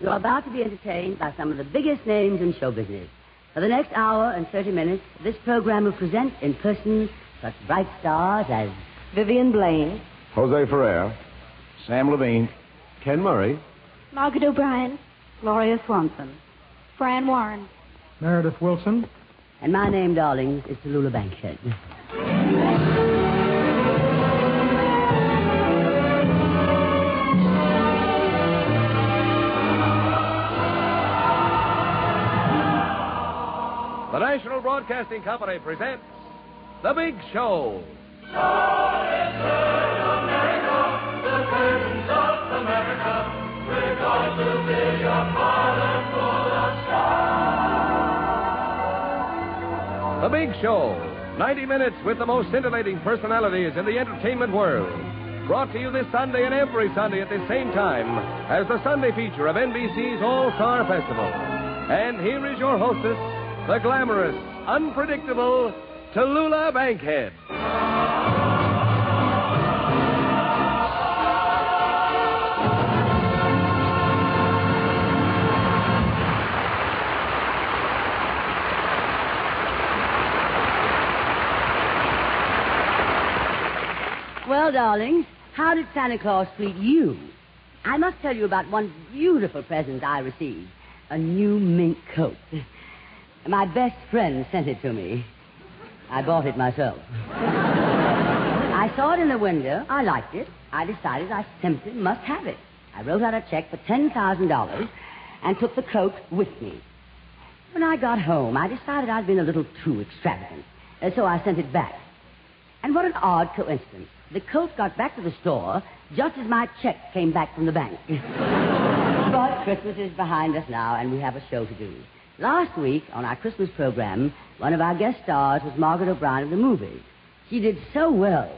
You're about to be entertained by some of the biggest names in show business. For the next hour and 30 minutes, this program will present in person such bright stars as Vivian Blaine, Jose Ferrer, Sam Levene, Ken Murray, Margaret O'Brien, Gloria Swanson, Fran Warren. Meredith Willson. and my name, darlings, is Tallulah Bankhead. Broadcasting Company presents The Big Show. The Big Show. 90 minutes with the most scintillating personalities in the entertainment world. Brought to you this Sunday and every Sunday at the same time as the Sunday feature of NBC's All Star Festival. And here is your hostess, the glamorous, unpredictable Tallulah Bankhead. Well, darlings, how did Santa Claus treat you? I must tell you about one beautiful present I received a new mink coat. My best friend sent it to me. I bought it myself. I saw it in the window. I liked it. I decided I simply must have it. I wrote out a check for $10,000 and took the coat with me. When I got home, I decided I'd been a little too extravagant, and so I sent it back. And what an odd coincidence. The coat got back to the store just as my check came back from the bank. but Christmas is behind us now, and we have a show to do. Last week, on our Christmas program, one of our guest stars was Margaret O'Brien of the movie. She did so well,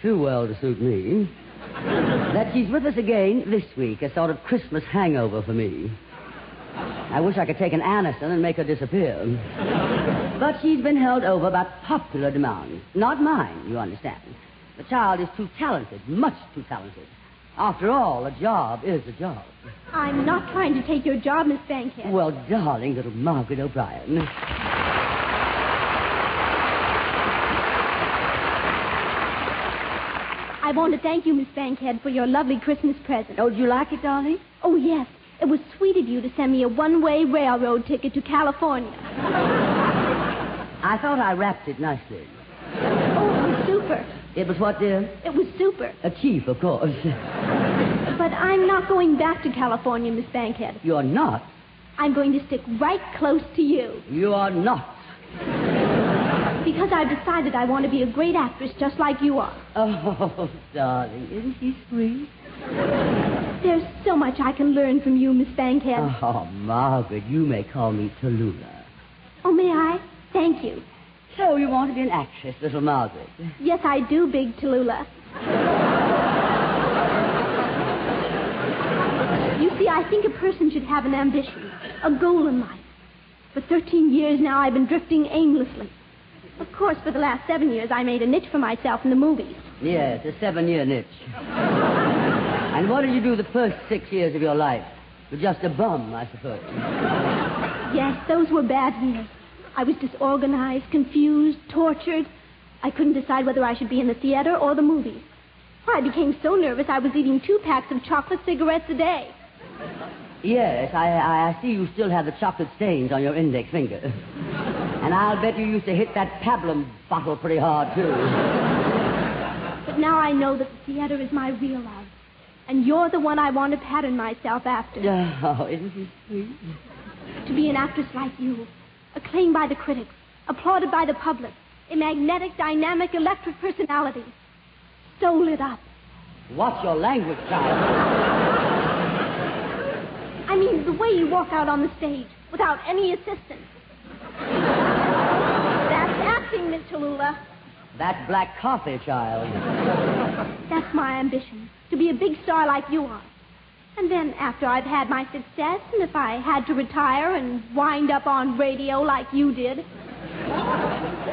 too well to suit me, that she's with us again this week, a sort of Christmas hangover for me. I wish I could take an Anderson and make her disappear. But she's been held over by popular demand. Not mine, you understand. The child is too talented, much too talented. After all, a job is a job. I'm not trying to take your job, Miss Bankhead. Well, darling little Margaret O'Brien. I want to thank you, Miss Bankhead, for your lovely Christmas present. Oh, did you like it, darling? Oh, yes. It was sweet of you to send me a one-way railroad ticket to California. I thought I wrapped it nicely. Oh, it was super. It was what, dear? It was super. A chief, of course. But I'm not going back to California, Miss Bankhead. You're not. I'm going to stick right close to you. You are not. Because I've decided I want to be a great actress just like you are. Oh, darling, isn't he sweet? There's so much I can learn from you, Miss Bankhead. Oh, Margaret, you may call me Tallulah. Oh, may I? Thank you. So you want to be an actress, little Margaret? Yes, I do, Big Tallulah. You see, I think a person should have an ambition, a goal in life. For 13 years now, I've been drifting aimlessly. Of course, for the last seven years, I made a niche for myself in the movies. Yes, a seven-year niche. and what did you do the first six years of your life? You're just a bum, I suppose. Yes, those were bad years. I was disorganized, confused, tortured. I couldn't decide whether I should be in the theater or the movies. Why, I became so nervous I was eating two packs of chocolate cigarettes a day. Yes, I, I I see you still have the chocolate stains on your index finger. And I'll bet you used to hit that pablum bottle pretty hard, too. But now I know that the theater is my real love. And you're the one I want to pattern myself after. Oh, isn't he sweet? To be an actress like you, acclaimed by the critics, applauded by the public, a magnetic, dynamic, electric personality. So lit up. Watch your language, child. I mean, the way you walk out on the stage without any assistance. That's acting, Miss Tallulah. That black coffee, child. That's my ambition, to be a big star like you are. And then, after I've had my success, and if I had to retire and wind up on radio like you did,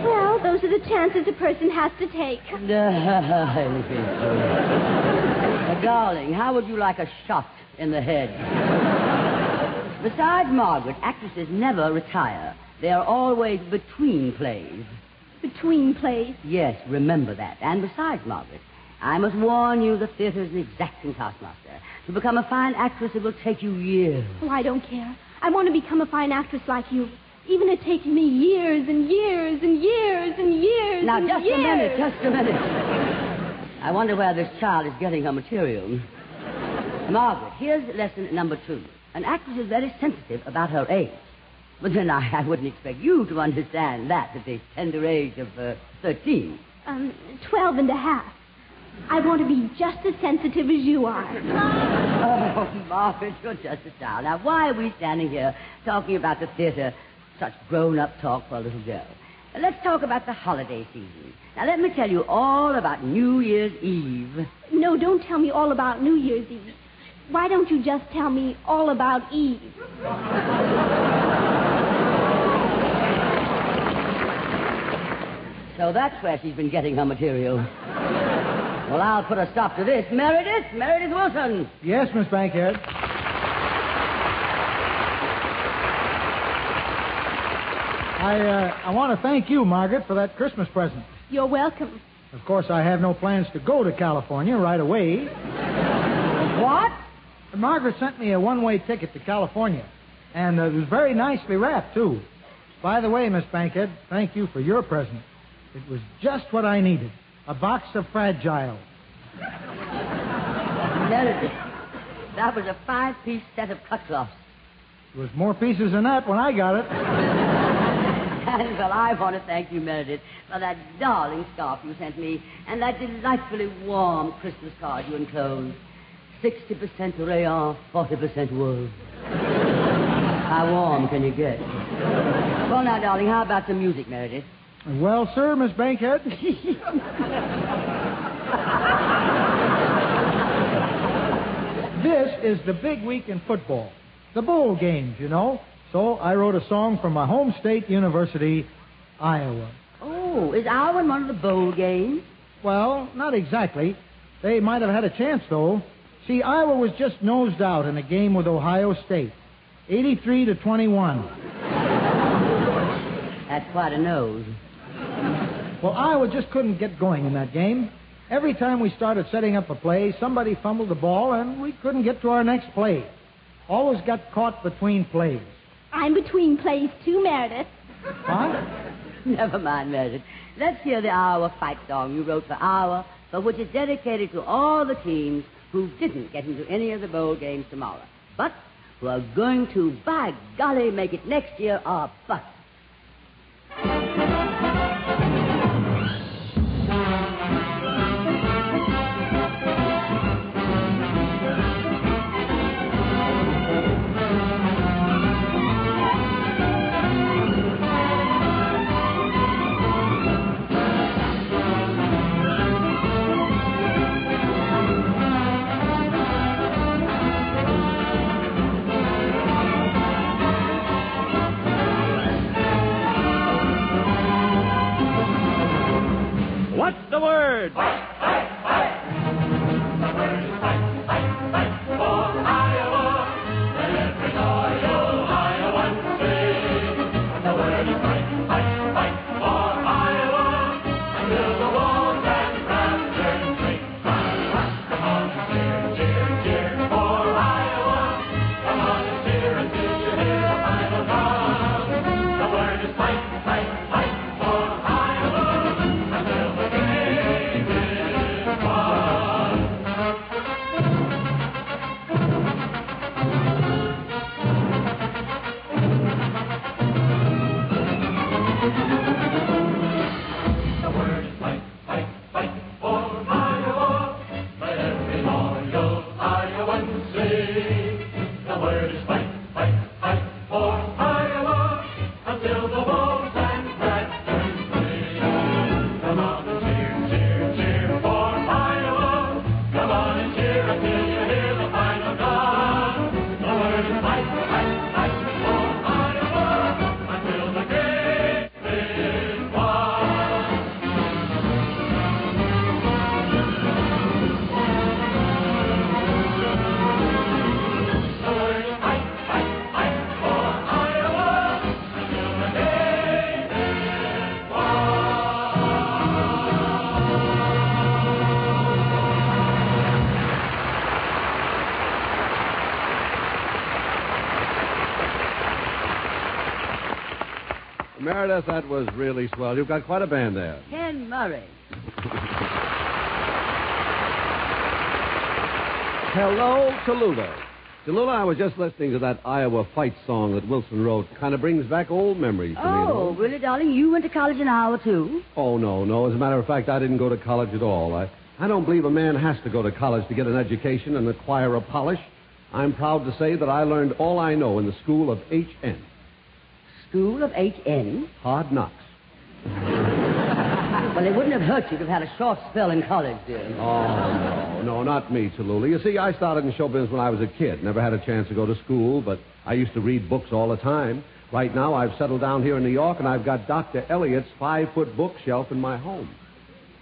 well, those are the chances a person has to take. Uh, darling, how would you like a shot in the head? Besides Margaret, actresses never retire. They are always between plays. Between plays? Yes, remember that. And besides, Margaret, I must warn you the theater's an exacting taskmaster. To become a fine actress, it will take you years. Oh, I don't care. I want to become a fine actress like you. Even if it takes me years and years and years and years Now, and just years. a minute, just a minute. I wonder where this child is getting her material. Margaret, here's lesson number two. An actress is very sensitive about her age. But then I, I wouldn't expect you to understand that at the tender age of uh, 13. Um, twelve and a half. I want to be just as sensitive as you are. Oh, Margaret, you're just a child. Now, why are we standing here talking about the theater, such grown-up talk for a little girl? Now, let's talk about the holiday season. Now, let me tell you all about New Year's Eve. No, don't tell me all about New Year's Eve. Why don't you just tell me all about Eve? So that's where she's been getting her material. Well, I'll put a stop to this. Meredith, Meredith Willson. Yes, Miss Bankhead. I, uh, I want to thank you, Margaret, for that Christmas present. You're welcome. Of course, I have no plans to go to California right away. What? Margaret sent me a one-way ticket to California, and uh, it was very nicely wrapped, too. By the way, Miss Bankhead, thank you for your present. It was just what I needed. A box of Fragile. Meredith, that was a five-piece set of cut cloths. There was more pieces than that when I got it. And, well, I want to thank you, Meredith, for that darling scarf you sent me and that delightfully warm Christmas card you enclosed. 60% rayon, 40% wool. How warm can you get? Well, now, darling, how about some music, Meredith? Well, sir, Miss Bankhead. this is the big week in football. The bowl games, you know. So I wrote a song from my home state university, Iowa. Oh, is Iowa one of the bowl games? Well, not exactly. They might have had a chance, though. See, Iowa was just nosed out in a game with Ohio State. 83 to 21. That's quite a nose. Well, Iowa just couldn't get going in that game. Every time we started setting up a play, somebody fumbled the ball and we couldn't get to our next play. Always got caught between plays. I'm between plays too, Meredith. What? Never mind, Meredith. Let's hear the Iowa fight song you wrote for Iowa, but which is dedicated to all the teams who didn't get into any of the bowl games tomorrow, but who are going to, by golly, make it next year or bust. the word. Meredith, that was really swell. You've got quite a band there. Ken Murray. Hello, Tallulah. Tallulah, I was just listening to that Iowa fight song that Willson wrote. Kind of brings back old memories to me. Oh, really, darling? You went to college in Iowa, too? Oh, no, no. As a matter of fact, I didn't go to college at all. I, I don't believe a man has to go to college to get an education and acquire a polish. I'm proud to say that I learned all I know in the school of H.N. School of H.N.? Hard knocks. Well, it wouldn't have hurt you to have had a short spell in college, dear. Oh, no, no, not me, Tallulah. You see, I started in show business when I was a kid. Never had a chance to go to school, but I used to read books all the time. Right now, I've settled down here in New York, and I've got Dr. Eliot's five-foot bookshelf in my home.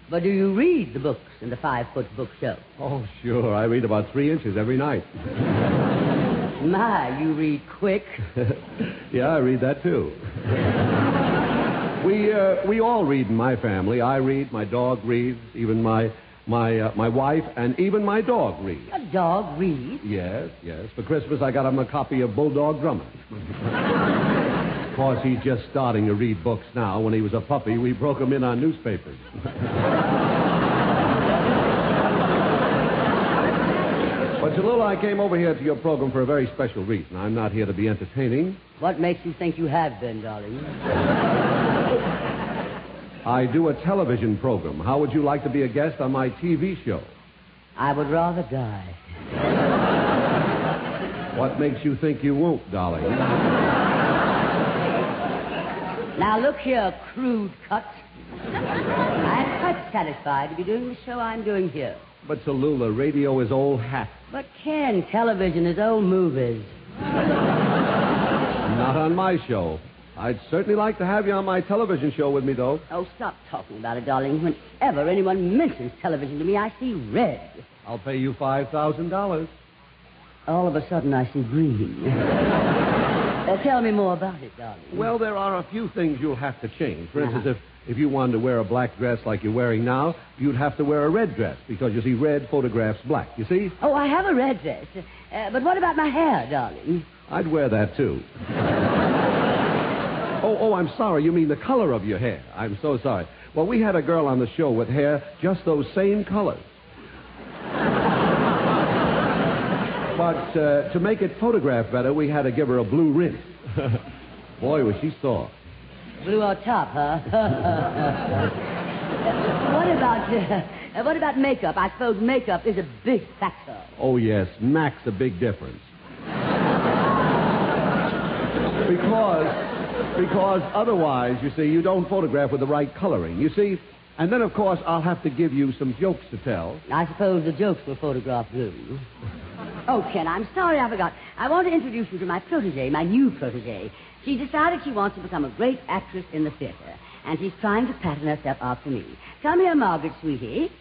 But do you read the books in the five-foot bookshelf? Oh, sure. I read about three inches every night. My, you read quick. yeah, I read that too. we uh, we all read in my family. I read, my dog reads, even my my uh, my wife and even my dog reads. A dog reads? Yes, yes. For Christmas, I got him a copy of Bulldog Drummond. of course, he's just starting to read books now. When he was a puppy, we broke him in on newspapers. Tallulah, I came over here to your program for a very special reason. I'm not here to be entertaining. What makes you think you have been, darling? I do a television program. How would you like to be a guest on my TV show? I would rather die. What makes you think you won't, darling? Now, look here, crude cut. Satisfied to be doing the show I'm doing here. But Tallulah, radio is old hat. But, Ken, television is old movies. Not on my show. I'd certainly like to have you on my television show with me, though. Oh, stop talking about it, darling. Whenever anyone mentions television to me, I see red. I'll pay you $5,000. All of a sudden, I see green. uh, tell me more about it, darling. Well, there are a few things you'll have to change. For instance, if, if you wanted to wear a black dress like you're wearing now, you'd have to wear a red dress because, you see, red photographs black. You see? Oh, I have a red dress. Uh, but what about my hair, darling? I'd wear that, too. oh, oh, I'm sorry. You mean the color of your hair. I'm so sorry. Well, we had a girl on the show with hair just those same colors. But uh, to make it photograph better, we had to give her a blue rinse. Boy, was she sore. Blue on top, huh? what about uh, what about makeup? I suppose makeup is a big factor. Oh, yes, Mac's a big difference. because, because otherwise, you see, you don't photograph with the right coloring. You see, and then, of course, I'll have to give you some jokes to tell. I suppose the jokes were photographed blue. Oh, Ken, I'm sorry I forgot. I want to introduce you to my protege, my new protege. She decided she wants to become a great actress in the theater, and she's trying to pattern herself after me. Come here, Margaret, sweetie.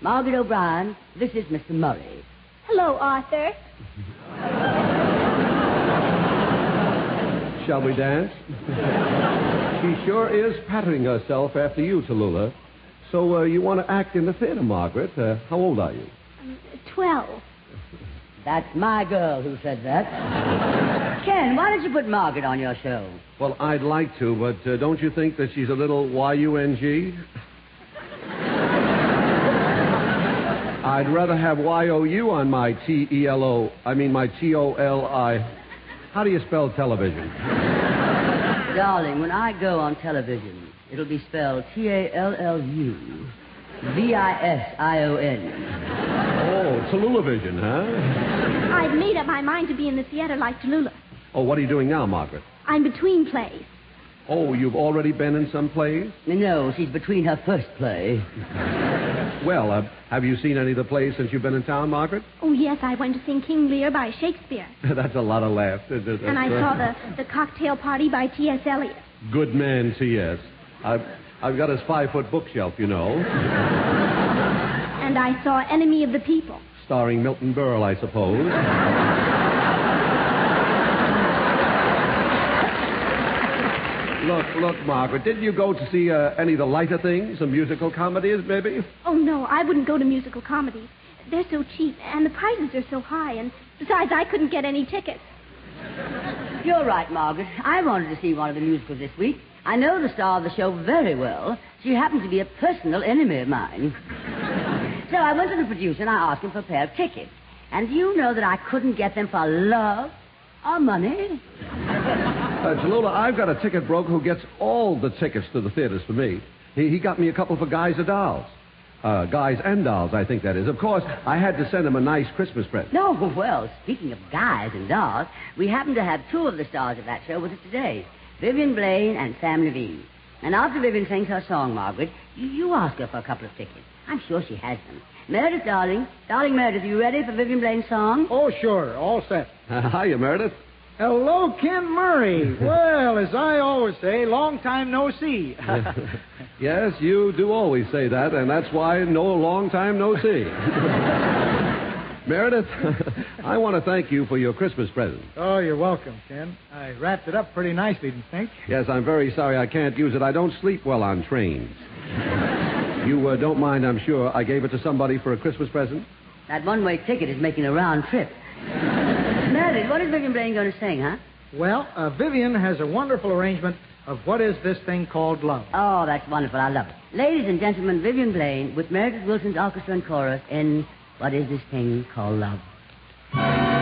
Margaret O'Brien, this is Mr. Murray. Hello, Arthur. Shall we dance? she sure is patterning herself after you, Tallulah. So uh, you want to act in the theater, Margaret? Uh, how old are you? Um, Twelve. That's my girl who said that. Ken, why don't you put Margaret on your show? Well, I'd like to, but uh, don't you think that she's a little Y-U-N-G? I'd rather have Y-O-U on my T-E-L-O. I mean, my T-O-L-I. How do you spell television? Darling, when I go on television, it'll be spelled T-A-L-L-U. V-I-S-I-O-N. Oh, Tallulah Vision, huh? I've made up my mind to be in the theater like Tallulah. Oh, what are you doing now, Margaret? I'm between plays. Oh, you've already been in some plays? No, she's between her first play. Well, uh, have you seen any of the plays since you've been in town, Margaret? Oh, yes, I went to see King Lear by Shakespeare. That's a lot of laughs. And I saw the, the cocktail party by T.S. Eliot. Good man, T.S. I've, I've got his five-foot bookshelf, you know, And I saw Enemy of the People. starring Milton Berle, I suppose. Look, look, Margaret, didn't you go to see uh, any of the lighter things, some musical comedies, maybe? Oh, no, I wouldn't go to musical comedies. They're so cheap, and the prices are so high, and besides, I couldn't get any tickets. You're right, Margaret. I wanted to see one of the musicals this week, I know the star of the show very well. She happens to be a personal enemy of mine. so I went to the producer and I asked him for a pair of tickets. And do you know that I couldn't get them for love or money? Uh, Tallulah, I've got a ticket broker who gets all the tickets to the theaters for me. He, he got me a couple for Guys and Dolls. Uh, guys and Dolls, I think that is. Of course, I had to send him a nice Christmas present. No, well, speaking of guys and dolls, we happen to have two of the stars of that show with us today Vivian Blaine and Sam Levene. And after Vivian sings her song, Margaret, you, you ask her for a couple of tickets. I'm sure she has them. Meredith, darling. Darling Meredith, are you ready for Vivian Blaine's song? Oh, sure. All set. Uh, hiya, Meredith. Hello, Ken Murray. well, as I always say, long time no see. Yes, you do always say that, and that's why no long time no see. Meredith, I want to thank you for your Christmas present. oh, you're welcome, Ken. I wrapped it up pretty nicely, do you think? Yes, I'm very sorry I can't use it. I don't sleep well on trains. You uh, don't mind, I'm sure. I gave it to somebody for a Christmas present. That one-way ticket is making a round trip. Meredith, what is Vivian Blaine going to sing, huh? Well, uh, Vivian has a wonderful arrangement of what is this thing called love. Oh, that's wonderful. I love it. Ladies and gentlemen, Vivian Blaine with Meredith Willson's orchestra and chorus in What Is This Thing Called Love?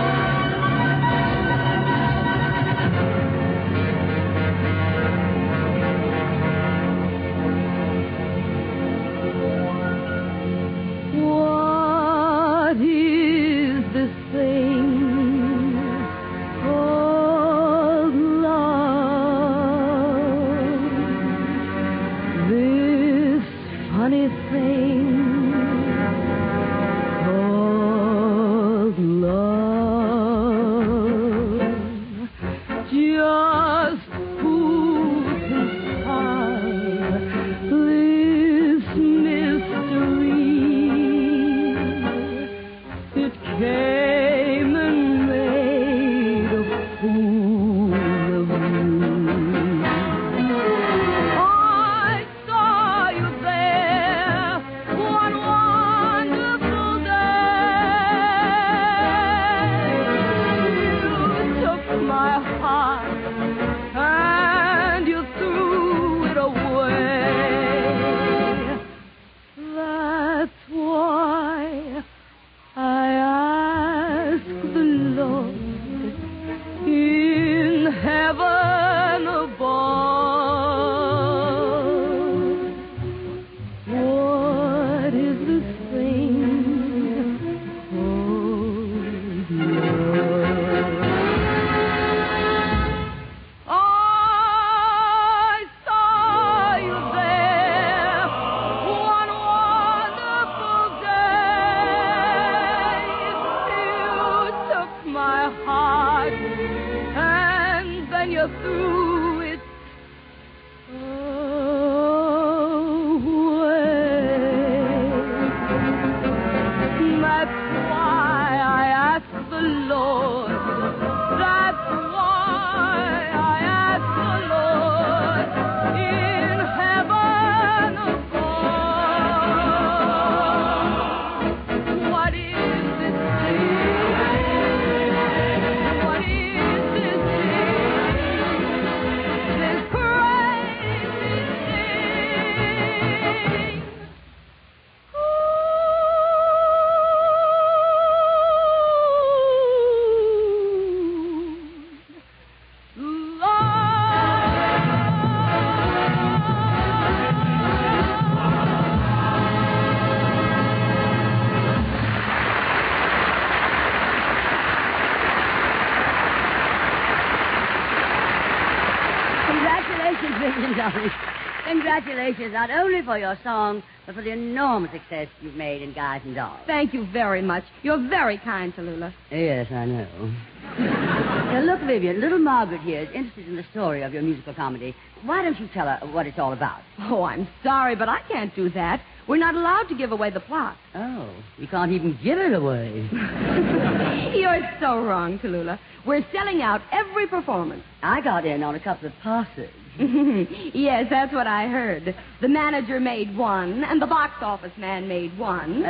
Congratulations, not only for your song, but for the enormous success you've made in Guys and Dolls. Thank you very much. You're very kind, Tallulah. Yes, I know. now, look, Vivian, little Margaret here is interested in the story of your musical comedy. Why don't you tell her what it's all about? Oh, I'm sorry, but I can't do that. We're not allowed to give away the plot. Oh, you can't even give it away. You're so wrong, Tallulah. We're selling out every performance. I got in on a couple of passes. yes, that's what I heard. The manager made one, and the box office man made one.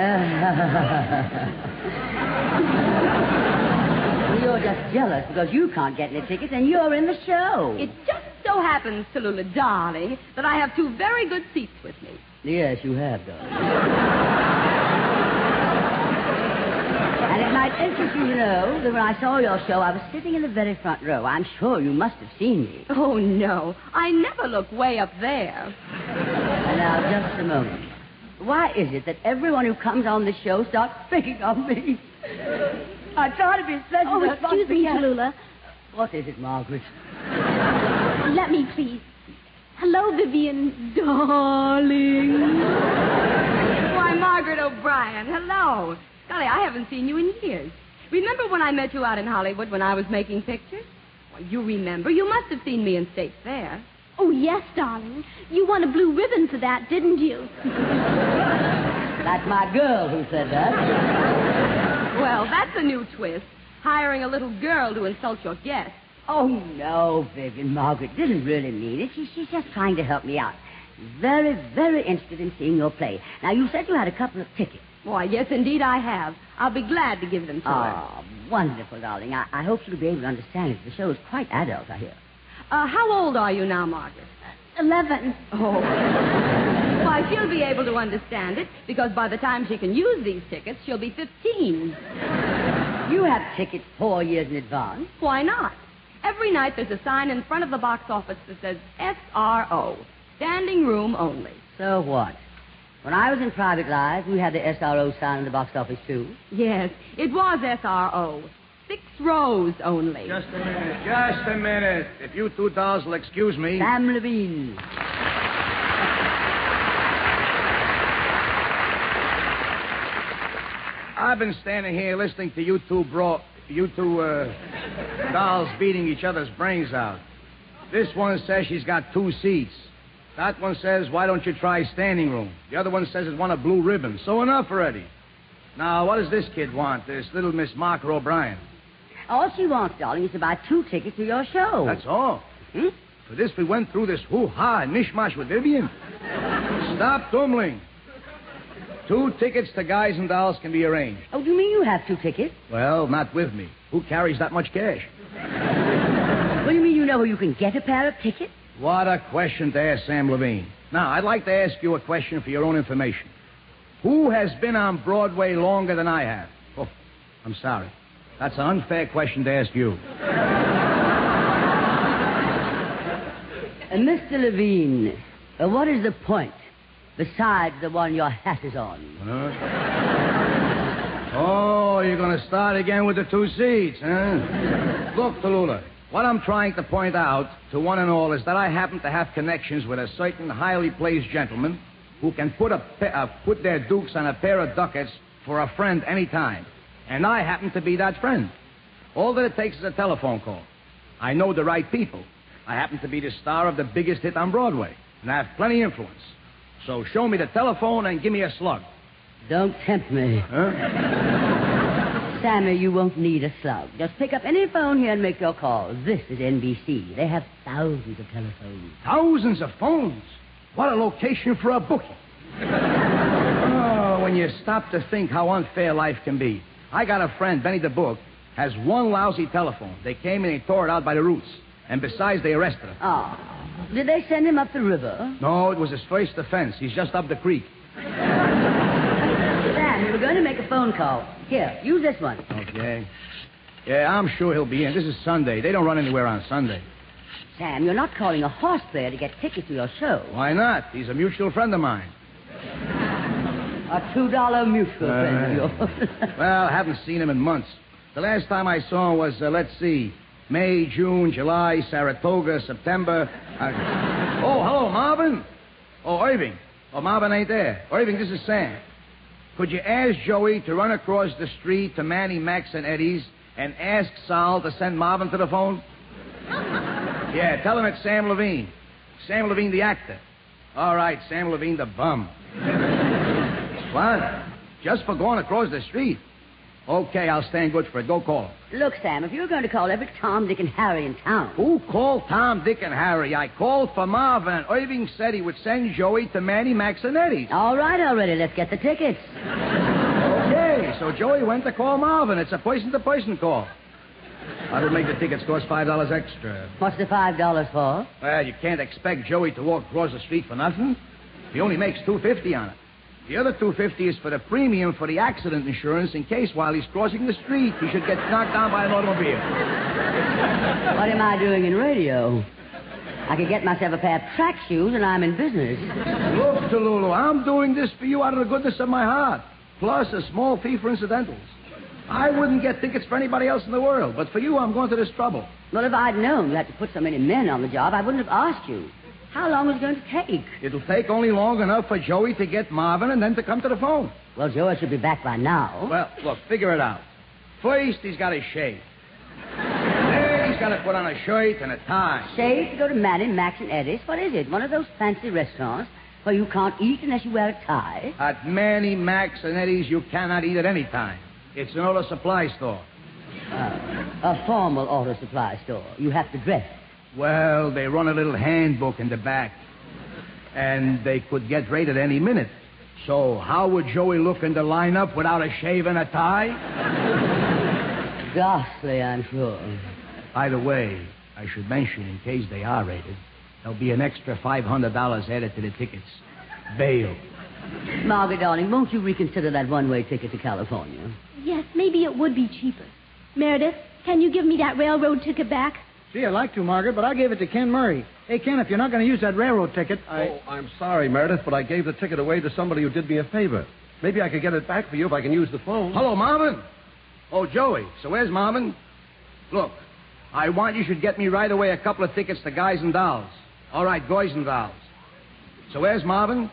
You're just jealous because you can't get any tickets and you're in the show. It just so so happens, Tallulah, darling, that I have two very good seats with me. Yes, you have, darling. and it might interest you to know that when I saw your show, I was sitting in the very front row. I'm sure you must have seen me. Oh, no. I never look way up there. And now, just a moment. Why is it that everyone who comes on the show starts picking on me? I try to be pleasant Oh, excuse me. Tallulah. What is it, Margaret? Let me, please. Hello, Vivian, darling. Why, Margaret O'Brien, hello. Golly, I haven't seen you in years. Remember when I met you out in Hollywood when I was making pictures? Well, you remember. You must have seen me in State Fair. Oh, yes, darling. You won a blue ribbon for that, didn't you? That's my girl who said that. Well, that's a new twist. Hiring a little girl to insult your guests. Oh, no, Vivian. Margaret didn't really mean it. She, she's just trying to help me out. Very, very interested in seeing your play. Now, you said you had a couple of tickets. Why, yes, indeed, I have. I'll be glad to give them to her. Oh, wonderful, darling. I, I hope you'll be able to understand it. The show is quite adult, I hear. Uh, how old are you now, Margaret? Eleven. Oh. Why, she'll be able to understand it because by the time she can use these tickets, she'll be 15. You have tickets four years in advance. Why not? Every night there's a sign in front of the box office that says SRO, standing room only. So what? When I was in private life, we had the SRO sign in the box office, too. Yes, it was SRO. Six rows only. Just a minute. Just a minute. If you two dolls will excuse me. Sam Levene. I've been standing here listening to you two bro, you two uh, dolls beating each other's brains out. This one says she's got two seats. That one says, why don't you try standing room? The other one says it won a blue ribbon. So enough already. Now, what does this kid want, this little Miss Marker O'Brien? All she wants, darling, is to buy two tickets to your show. That's all. Hmm? For this, we went through this hoo-ha and mishmash with Vivian. Stop tumbling. Two tickets to Guys and Dolls can be arranged. Oh, do you mean you have two tickets? Well, not with me. Who carries that much cash? What do you mean you know where you can get a pair of tickets? What a question to ask Sam Levene. Now, I'd like to ask you a question for your own information. Who has been on Broadway longer than I have? Oh, I'm sorry. That's an unfair question to ask you. Uh, Mr. Levene, uh, what is the point besides the one your hat is on? Huh? Oh, you're going to start again with the two seats, huh? Look, Tallulah, what I'm trying to point out to one and all is that I happen to have connections with a certain highly placed gentleman who can put, a, uh, put their dukes on a pair of ducats for a friend any time. And I happen to be that friend. All that it takes is a telephone call. I know the right people. I happen to be the star of the biggest hit on Broadway, and I have plenty of influence. So show me the telephone and give me a slug. Don't tempt me. Huh? Sammy, you won't need a slug. Just pick up any phone here and make your call. This is NBC. They have thousands of telephones. Thousands of phones. What a location for a bookie. oh, when you stop to think how unfair life can be. I got a friend, Benny the Book, has one lousy telephone. They came and they tore it out by the roots. And besides, they arrested him. Oh. Did they send him up the river? No, it was his first offense. He's just up the creek. Sam, you were going to make a phone call. Here, use this one. Okay. Yeah, I'm sure he'll be in. This is Sunday. They don't run anywhere on Sunday. Sam, you're not calling a horse player to get tickets to your show. Why not? He's a mutual friend of mine. A two-dollar mutual friend of Uh, yours. well, I haven't seen him in months. The last time I saw him was, uh, let's see, May, June, July, Saratoga, September. Uh, oh, hello, Marvin. Oh, Irving. Oh, Marvin ain't there. Irving, this is Sam. Could you ask Joey to run across the street to Manny, Max, and Eddie's and ask Sal to send Marvin to the phone? yeah, tell him it's Sam Levene. Sam Levene, the actor. All right, Sam Levene, the bum. what? Just for going across the street? Okay, I'll stand good for it. Go call him. Look, Sam, if you're going to call every Tom, Dick, and Harry in town. Who called Tom, Dick, and Harry? I called for Marvin, and Irving said he would send Joey to Manny, Max, and Eddie's. All right, already. Let's get the tickets. Okay, so Joey went to call Marvin. It's a person-to-person call. I would make the tickets cost five dollars extra. What's the five dollars for? Well, you can't expect Joey to walk across the street for nothing. He only makes two fifty on it. The other two fifty is for the premium for the accident insurance in case while he's crossing the street he should get knocked down by an automobile. What am I doing in radio? I could get myself a pair of track shoes and I'm in business. Look, Tallulah, I'm doing this for you out of the goodness of my heart. Plus a small fee for incidentals. I wouldn't get tickets for anybody else in the world, but for you, I'm going to this trouble. Well, if I'd known you had to put so many men on the job, I wouldn't have asked you. How long is it going to take? It'll take only long enough for Joey to get Marvin and then to come to the phone. Well, Joey should be back by now. Well, look, figure it out. First, he's got to shave. Then he's got to put on a shirt and a tie. Shave to go to Manny, Max, and Eddie's. What is it? One of those fancy restaurants where you can't eat unless you wear a tie? At Manny, Max, and Eddie's, you cannot eat at any time. It's an auto supply store. Uh, a formal auto supply store. You have to dress. Well, they run a little handbook in the back. And they could get raided any minute. So how would Joey look in the lineup without a shave and a tie? Ghastly, I'm sure. By the way, I should mention, in case they are raided, there'll be an extra $500 added to the tickets. Bail. Margaret, darling, won't you reconsider that one-way ticket to California? Yes, maybe it would be cheaper. Meredith, can you give me that railroad ticket back? Gee, I'd like to, Margaret, but I gave it to Ken Murray. Hey, Ken, if you're not going to use that railroad ticket, I. Oh, I'm sorry, Meredith, but I gave the ticket away to somebody who did me a favor. Maybe I could get it back for you if I can use the phone. Hello, Marvin. Oh, Joey. So where's Marvin? Look, I want you should get me right away a couple of tickets to Guys and Dolls. All right, Guys and Dolls. So where's Marvin?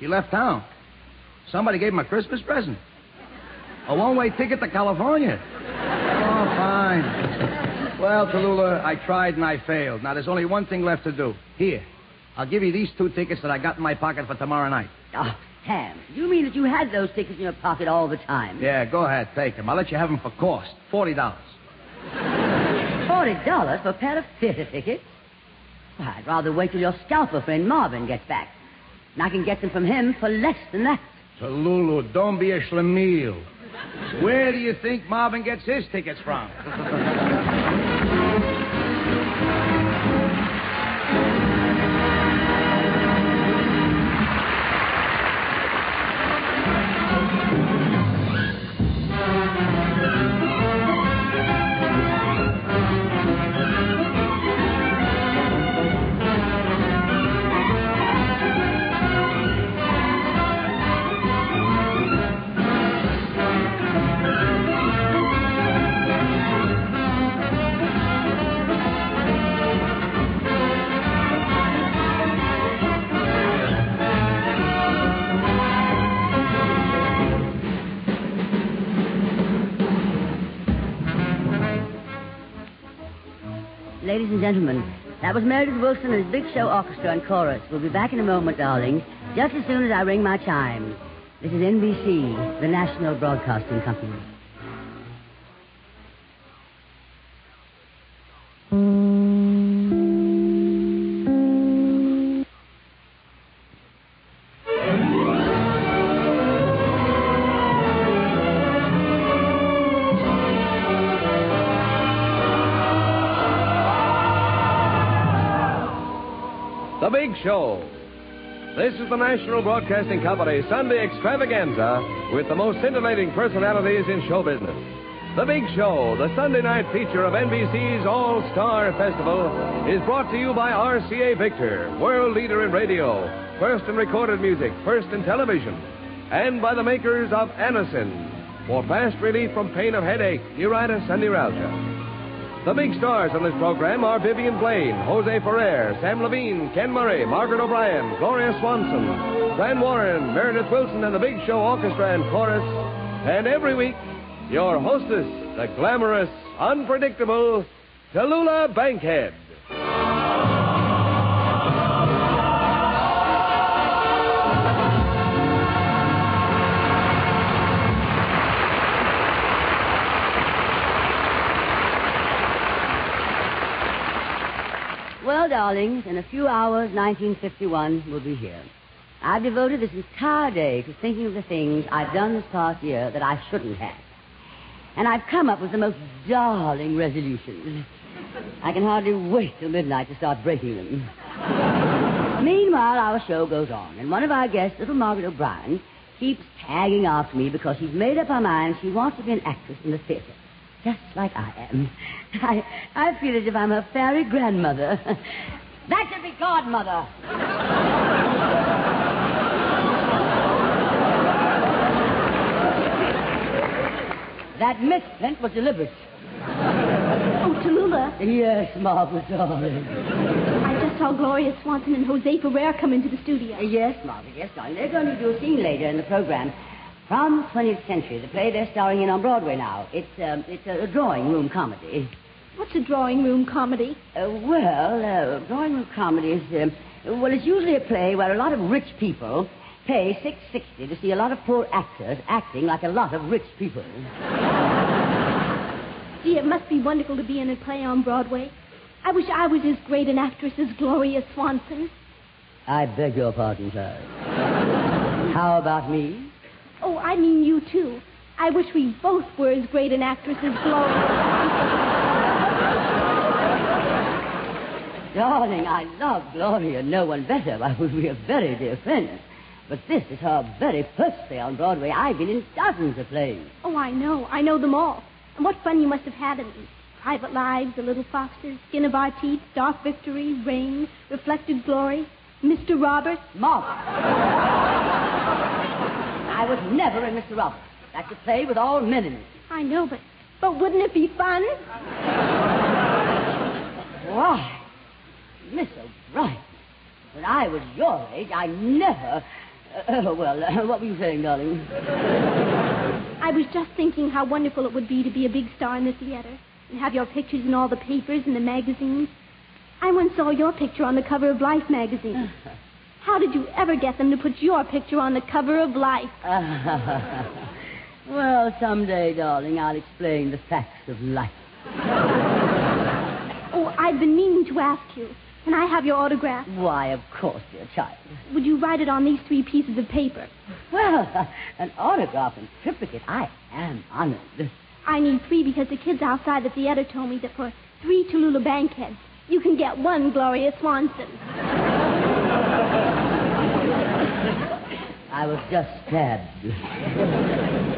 He left town. Somebody gave him a Christmas present. A one-way ticket to California. Oh, fine. Well, Tallulah, I tried and I failed. Now, there's only one thing left to do. Here. I'll give you these two tickets that I got in my pocket for tomorrow night. Oh, Sam, you mean that you had those tickets in your pocket all the time? Yeah, go ahead, take them. I'll let you have them for cost. Forty dollars. Forty dollars for a pair of theater tickets? Why, I'd rather wait till your scalper friend Marvin gets back. And I can get them from him for less than that. Tallulah, don't be a schlemiel. Where do you think Marvin gets his tickets from? Ladies and gentlemen, that was Meredith Willson and his Big Show Orchestra and Chorus. We'll be back in a moment, darling, just as soon as I ring my chime. This is NBC, the National Broadcasting Company. Show. This is the National Broadcasting Company Sunday extravaganza with the most scintillating personalities in show business. The Big Show, the Sunday night feature of NBC's All Star Festival, is brought to you by RCA Victor, world leader in radio, first in recorded music, first in television, and by the makers of Anacin for fast relief from pain of headache, neuritis, and neuralgia. The big stars on this program are Vivian Blaine, Jose Ferrer, Sam Levene, Ken Murray, Margaret O'Brien, Gloria Swanson, Fran Warren, Meredith Willson, and the Big Show Orchestra and Chorus. And every week, your hostess, the glamorous, unpredictable Tallulah Bankhead. Darlings, in a few hours, 1951 will be here. I've devoted this entire day to thinking of the things I've done this past year that I shouldn't have. And I've come up with the most darling resolutions. I can hardly wait till midnight to start breaking them. Meanwhile, our show goes on, and one of our guests, little Margaret O'Brien, keeps tagging after me because she's made up her mind she wants to be an actress in the theater. Just like I am. I, I feel as if I'm her fairy grandmother. that should be godmother. that misprint was deliberate. Oh, Tallulah, Yes, Margaret, darling. I just saw Gloria Swanson and Jose Ferrer come into the studio. Yes, Margaret, yes, darling. They're going to do a scene later in the program. From 20th Century, the play they're starring in on Broadway now. It's, um, it's a, a drawing room comedy. What's a drawing room comedy? Uh, well, uh, drawing room comedy is, um, well, it's usually a play where a lot of rich people pay six sixty to see a lot of poor actors acting like a lot of rich people. Gee, it must be wonderful to be in a play on Broadway. I wish I was as great an actress as Gloria Swanson. I beg your pardon, sir. How about me? Oh, I mean you too. I wish we both were as great an actress as Gloria. Darling, I love Gloria, and no one better. Why, would we are very dear friends. But this is her very first play on Broadway. I've been in dozens of plays. Oh, I know. I know them all. And what fun you must have had in them. Private Lives, The Little Foxes, Skin of Our Teeth, Dark Victory, Rain, Reflected Glory, Mr. Roberts. Mom. I was never in Mr. Roberts. That's a play with all men in it. I know, but but wouldn't it be fun? Why, Miss O'Brien, when I was your age, I never. Uh, well, uh, what were you saying, darling? I was just thinking how wonderful it would be to be a big star in the theater and have your pictures in all the papers and the magazines. I once saw your picture on the cover of Life magazine. How did you ever get them to put your picture on the cover of Life? well, someday, darling, I'll explain the facts of life. Oh, I've been meaning to ask you. Can I have your autograph? Why, of course, dear child. Would you write it on these three pieces of paper? Well, an autograph and triplicate. I am honored. I need three because the kids outside the theater told me that for three Tallulah Bankheads, you can get one Gloria Swanson. I was just stabbed.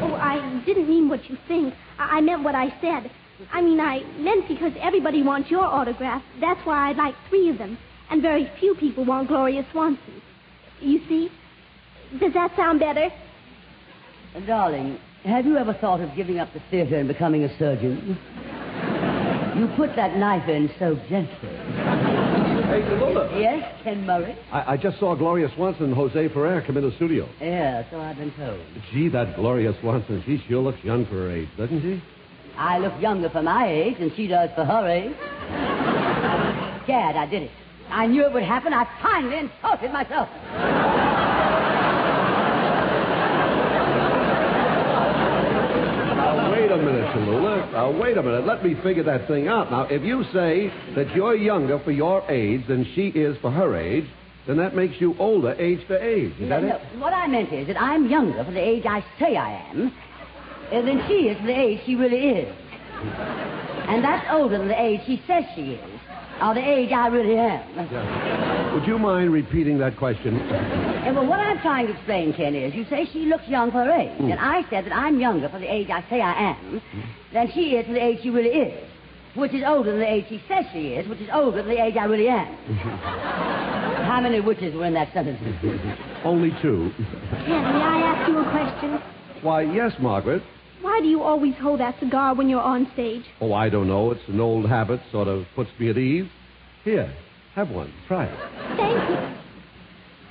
Oh, I didn't mean what you think. I, I meant what I said. I mean, I meant because everybody wants your autograph. That's why I'd like three of them. And very few people want Gloria Swanson. You see? Does that sound better? Darling, have you ever thought of giving up the theater and becoming a surgeon? You put that knife in so gently. Hey. Yes, Ken Murray? I, I just saw Gloria Swanson and Jose Ferrer come in the studio. Yeah, so I've been told. Gee, that Gloria Swanson, she sure looks young for her age, doesn't she? I look younger for my age than she does for her age. Gad, I did it. I knew it would happen. I finally insulted myself. Wait a minute, Tallulah. Now, wait a minute. Let me figure that thing out. Now, if you say that you're younger for your age than she is for her age, then that makes you older age for age. Is that no, it? no, what I meant is that I'm younger for the age I say I am uh, than she is for the age she really is. And that's older than the age she says she is, or the age I really am. Would you mind repeating that question? And well, what I'm trying to explain, Ken, is you say she looks young for her age, and hmm. I said that I'm younger for the age I say I am than she is for the age she really is, which is older than the age she says she is, which is older than the age I really am. How many witches were in that sentence? Only two. Ken, may I ask you a question? Why, yes, Margaret. Why do you always hold that cigar when you're on stage? Oh, I don't know. It's an old habit, sort of puts me at ease. Here, have one. Try it. Thank you.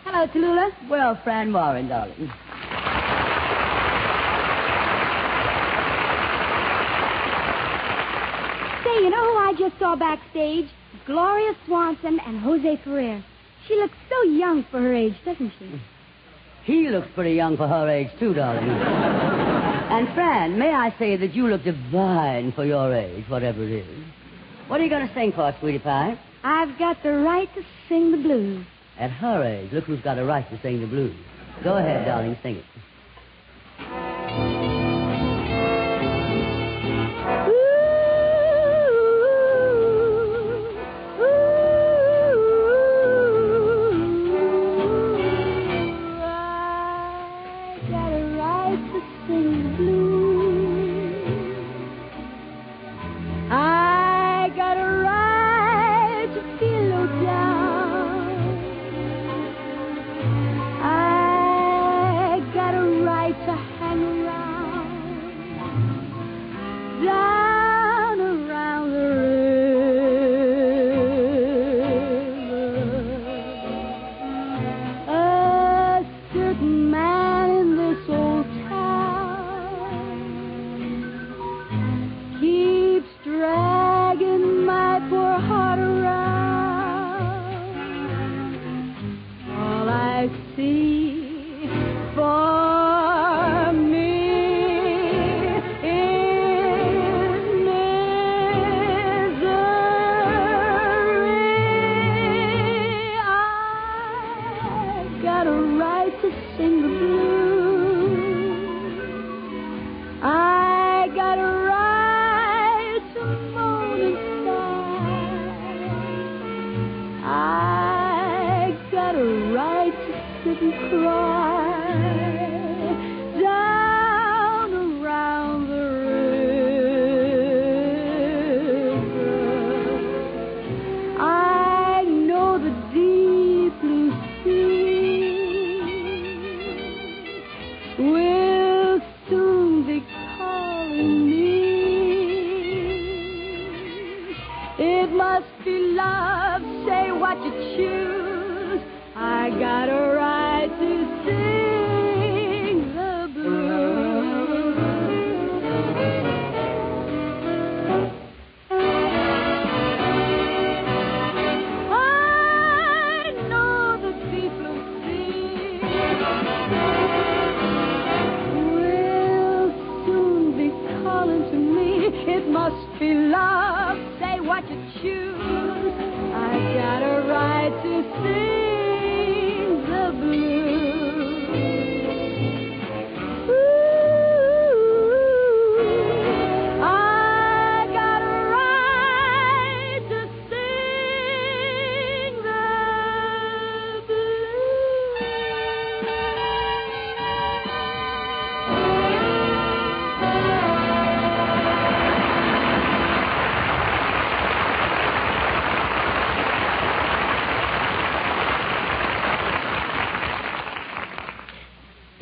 Hello, Tallulah. Well, Fran Warren, darling. Say, you know who I just saw backstage? Gloria Swanson and Jose Ferrer. She looks so young for her age, doesn't she? He looks pretty young for her age, too, darling. and, Fran, may I say that you look divine for your age, whatever it is. What are you going to sing for sweetie pie? I've got the right to sing the blues. At her age, look who's got a right to sing the blues. Go ahead, darling, sing it.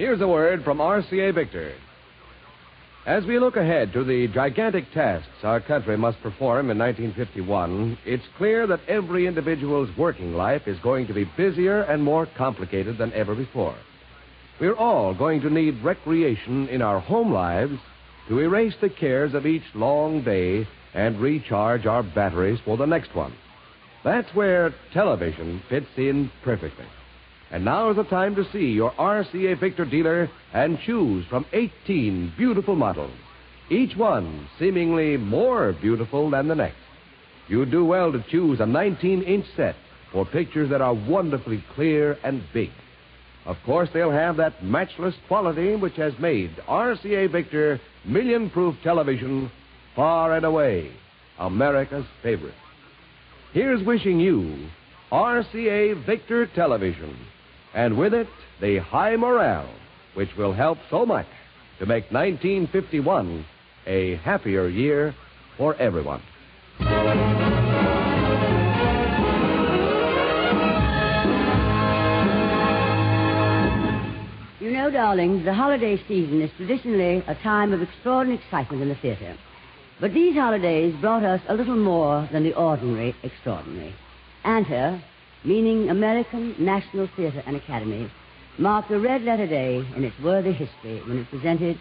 Here's a word from RCA Victor. As we look ahead to the gigantic tasks our country must perform in 1951, it's clear that every individual's working life is going to be busier and more complicated than ever before. We're all going to need recreation in our home lives to erase the cares of each long day and recharge our batteries for the next one. That's where television fits in perfectly. And now is the time to see your RCA Victor dealer and choose from 18 beautiful models, each one seemingly more beautiful than the next. You do well to choose a 19 inch set for pictures that are wonderfully clear and big. Of course, they'll have that matchless quality which has made RCA Victor million proof television far and away America's favorite. Here's wishing you RCA Victor television, and with it, the high morale, which will help so much to make 1951 a happier year for everyone. You know, darlings, the holiday season is traditionally a time of extraordinary excitement in the theater. But these holidays brought us a little more than the ordinary extraordinary. ANTA, meaning American National Theater and Academy, marked a red letter day in its worthy history when it presented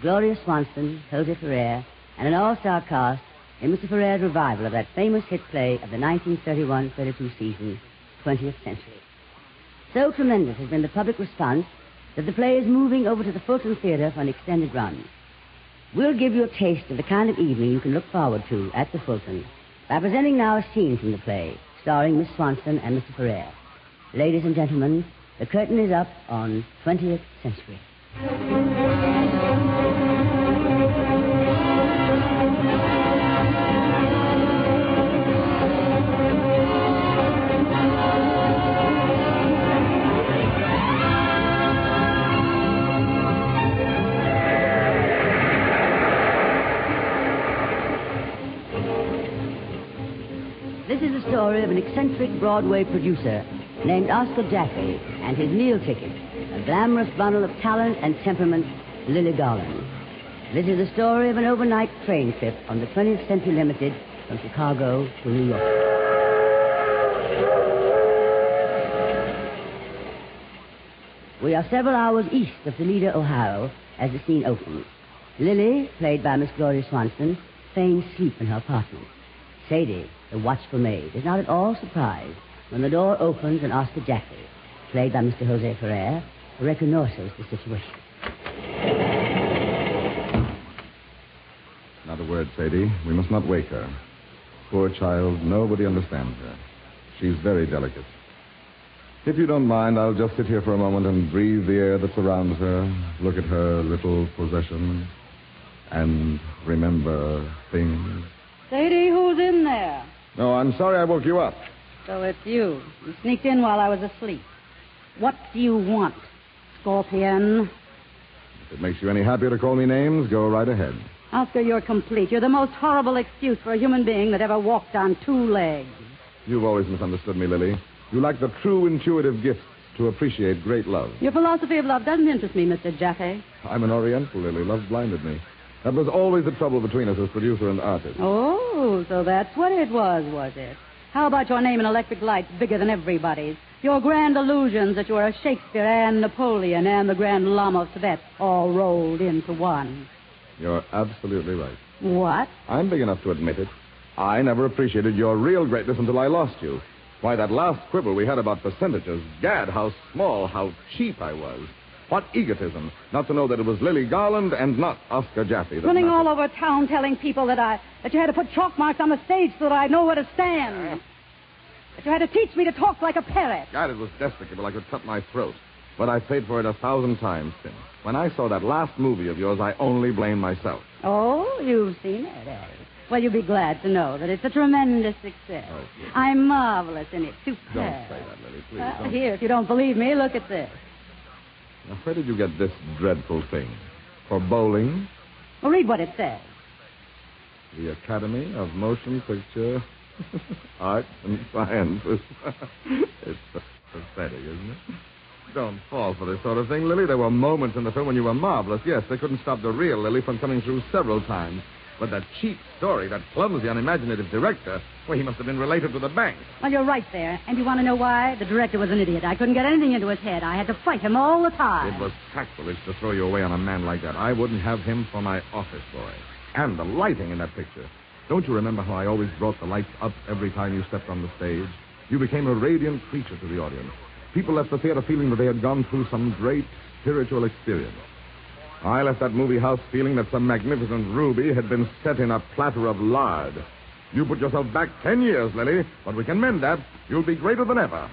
Gloria Swanson, Jose Ferrer, and an all-star cast in Mr. Ferrer's revival of that famous hit play of the 1931-32 season, 20th Century. So tremendous has been the public response that the play is moving over to the Fulton Theater for an extended run. We'll give you a taste of the kind of evening you can look forward to at the Fulton by presenting now a scene from the play starring Miss Swanson and Mr. Ferrer. Ladies and gentlemen, the curtain is up on 20th Century. Eccentric Broadway producer named Oscar Jaffe and his meal ticket, a glamorous bundle of talent and temperament, Lily Garland. This is the story of an overnight train trip on the 20th Century Limited from Chicago to New York. We are several hours east of Toledo, Ohio, as the scene opens. Lily, played by Miss Gloria Swanson, feigns sleep in her apartment. Sadie, the watchful maid, is not at all surprised when the door opens and Oscar Jaffe, played by Mr. Jose Ferrer, reconnoiters the situation. Not a word, Sadie. We must not wake her. Poor child, nobody understands her. She's very delicate. If you don't mind, I'll just sit here for a moment and breathe the air that surrounds her, look at her little possession, and remember things. Sadie, who's in there? No, I'm sorry I woke you up. So it's you. You sneaked in while I was asleep. What do you want, Scorpion? If it makes you any happier to call me names, go right ahead. Oscar, you're complete. You're the most horrible excuse for a human being that ever walked on two legs. You've always misunderstood me, Lily. You lack the true intuitive gift to appreciate great love. Your philosophy of love doesn't interest me, Mr. Jaffe. I'm an Oriental, Lily. Love blinded me. That was always the trouble between us as producer and artist. Oh, so that's what it was, was it? How about your name in electric lights bigger than everybody's? Your grand illusions that you were a Shakespeare and Napoleon and the Grand Lama of Tibet all rolled into one. You're absolutely right. What? I'm big enough to admit it. I never appreciated your real greatness until I lost you. Why, that last quibble we had about percentages, gad, how small, how cheap I was. What egotism, not to know that it was Lily Garland and not Oscar Jaffe. that Running mattered. all over town telling people that I that you had to put chalk marks on the stage so that I know where to stand. That you had to teach me to talk like a parrot. God, it was despicable. I could cut my throat. But I've paid for it a thousand times since. When I saw that last movie of yours, I only blame myself. Oh, you've seen it, eh? Well, you'll be glad to know that it's a tremendous success. I'm marvelous in it. Superb. Oh, Don't say that, Lily, please. Don't. here, if you don't believe me, look at this. Now, where did you get this dreadful thing? For bowling? Well, read what it says. The Academy of Motion Picture Arts and Sciences. it's pathetic, isn't it? Don't fall for this sort of thing, Lily. There were moments in the film when you were marvelous. Yes, they couldn't stop the real Lily from coming through several times. But that cheap story, that clumsy, unimaginative director, well, he must have been related to the bank. Well, you're right there. And you want to know why? The director was an idiot. I couldn't get anything into his head. I had to fight him all the time. It was sacrilege to throw you away on a man like that. I wouldn't have him for my office boy. And the lighting in that picture. Don't you remember how I always brought the lights up every time you stepped on the stage? You became a radiant creature to the audience. People left the theater feeling that they had gone through some great spiritual experience. I left that movie house feeling that some magnificent ruby had been set in a platter of lard. You put yourself back ten years, Lily, but we can mend that. You'll be greater than ever.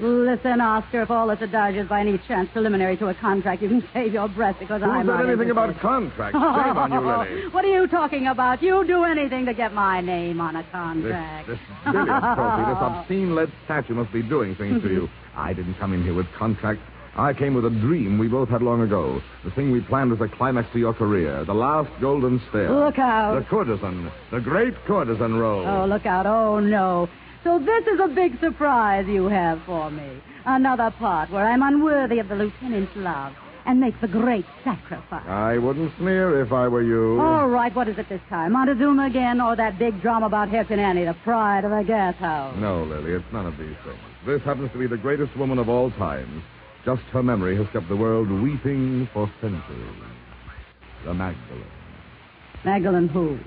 Listen, Oscar, if all this adage is by any chance preliminary to a contract, you can save your breath because Who I'm said not anything interested. about contract? Shame on you, Lily. What are you talking about? You do anything to get my name on a contract. this brilliant trophy, this obscene lead statue must be doing things to you. I didn't come in here with contracts. I came with a dream we both had long ago. The thing we planned as a climax to your career. The last golden stare. Look out. The courtesan. The great courtesan role. Oh, look out. Oh, no. So this is a big surprise you have for me. Another part where I'm unworthy of the lieutenant's love and make the great sacrifice. I wouldn't sneer if I were you. All right, what is it this time? Montezuma again or that big drama about Hairpin Annie, the pride of the gas house? No, Lily, it's none of these things. This happens to be the greatest woman of all times. Just her memory has kept the world weeping for centuries. The Magdalene. Magdalene who?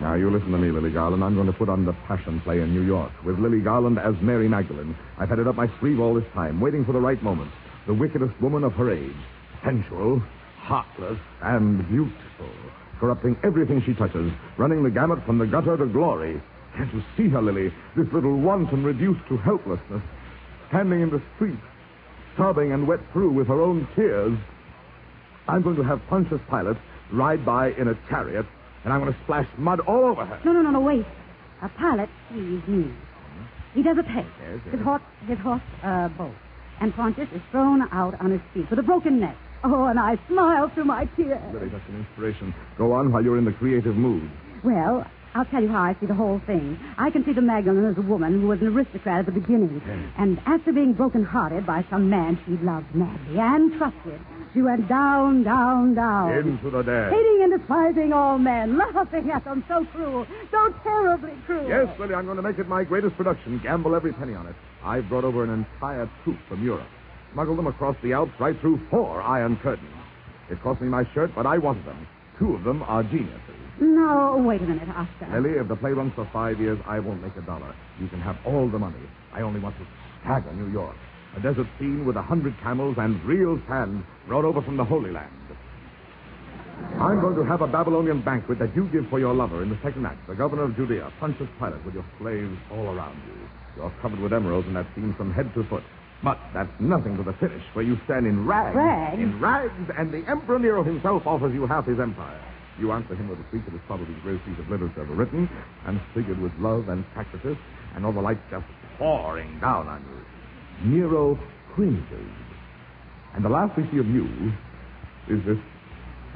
Now, you listen to me, Lily Garland. I'm going to put on the passion play in New York with Lily Garland as Mary Magdalene. I've had it up my sleeve all this time, waiting for the right moment. The wickedest woman of her age. Sensual, heartless, and beautiful. Corrupting everything she touches, running the gamut from the gutter to glory. Can't you see her, Lily? This little wanton reduced to helplessness. Standing in the street, sobbing and wet through with her own tears. I'm going to have Pontius Pilate ride by in a chariot, and I'm going to splash mud all over her. No, no, no, no, wait. A pilot, he's me. He does a pace. Yes, yes. His horse, his horse, uh, boat. And Pontius is thrown out on his feet with a broken neck. Oh, and I smile through my tears. Lily, that's an inspiration. Go on while you're in the creative mood. Well, I'll tell you how I see the whole thing. I can see the Magdalene as a woman who was an aristocrat at the beginning. Hmm. And after being broken-hearted by some man she loved madly and trusted, she went down, down, down. Into the dead. Hating and despising all men, laughing at them so cruel, so terribly cruel. Yes, Lily, I'm going to make it my greatest production. Gamble every penny on it. I've brought over an entire troupe from Europe. Smuggled them across the Alps right through four iron curtains. It cost me my shirt, but I wanted them. Two of them are geniuses. No, wait a minute, Oscar. Lily, if the play runs for five years, I won't make a dollar. You can have all the money. I only want to stagger New York. A desert scene with a hundred camels and real sand brought over from the Holy Land. I'm going to have a Babylonian banquet that you give for your lover in the second act, the governor of Judea, Pontius Pilate, with your slaves all around you. You're covered with emeralds in that scene from head to foot. But that's nothing to the finish, where you stand in rags. Rags? In rags, and the Emperor Nero himself offers you half his empire. You answer him with a speech that is probably the greatest piece of literature ever written, and figured with love and practices, and all the light just pouring down on you. Nero cringes. And the last we see of you is this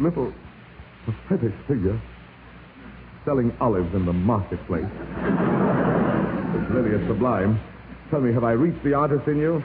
little pathetic figure selling olives in the marketplace. it's really a sublime. Tell me, have I reached the artist in you?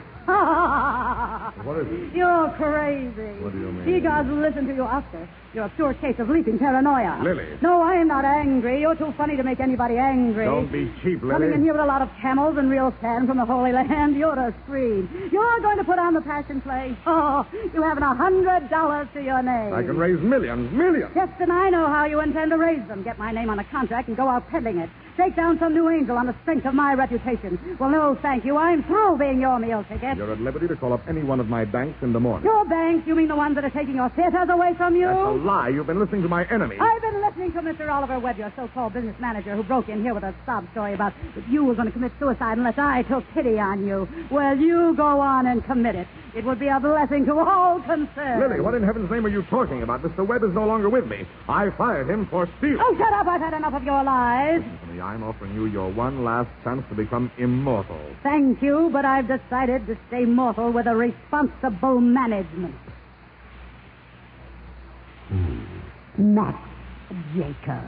What is it? You're crazy. What do you mean? He doesn't listen to you, Oscar. You're a pure case of leaping paranoia. Lily. No, I am not angry. You're too funny to make anybody angry. Don't be cheap, Lily. Coming in here with a lot of camels and real sand from the Holy Land, you're a scream. You're going to put on the passion play. Oh, you haven't a hundred dollars to your name. I can raise millions, millions. Yes, and I know how you intend to raise them. Get my name on a contract and go out peddling it. Take down some new angel on the strength of my reputation. Well, no, thank you. I'm through being your meal ticket. You're at liberty to call up any one of my banks in the morning. Your banks, you mean the ones that are taking your theaters away from you? That's a lie. You've been listening to my enemy. I've been listening to Mr. Oliver Webb, your so-called business manager, who broke in here with a sob story about that you were going to commit suicide unless I took pity on you. Well, you go on and commit it. It would be a blessing to all concerned. Lily, what in heaven's name are you talking about? Mr. Webb is no longer with me. I fired him for stealing. Oh, shut up. I've had enough of your lies. Listen to me. I'm offering you your one last chance to become immortal. Thank you, but I've decided to stay mortal with a responsible management. Hmm. Max Jacob.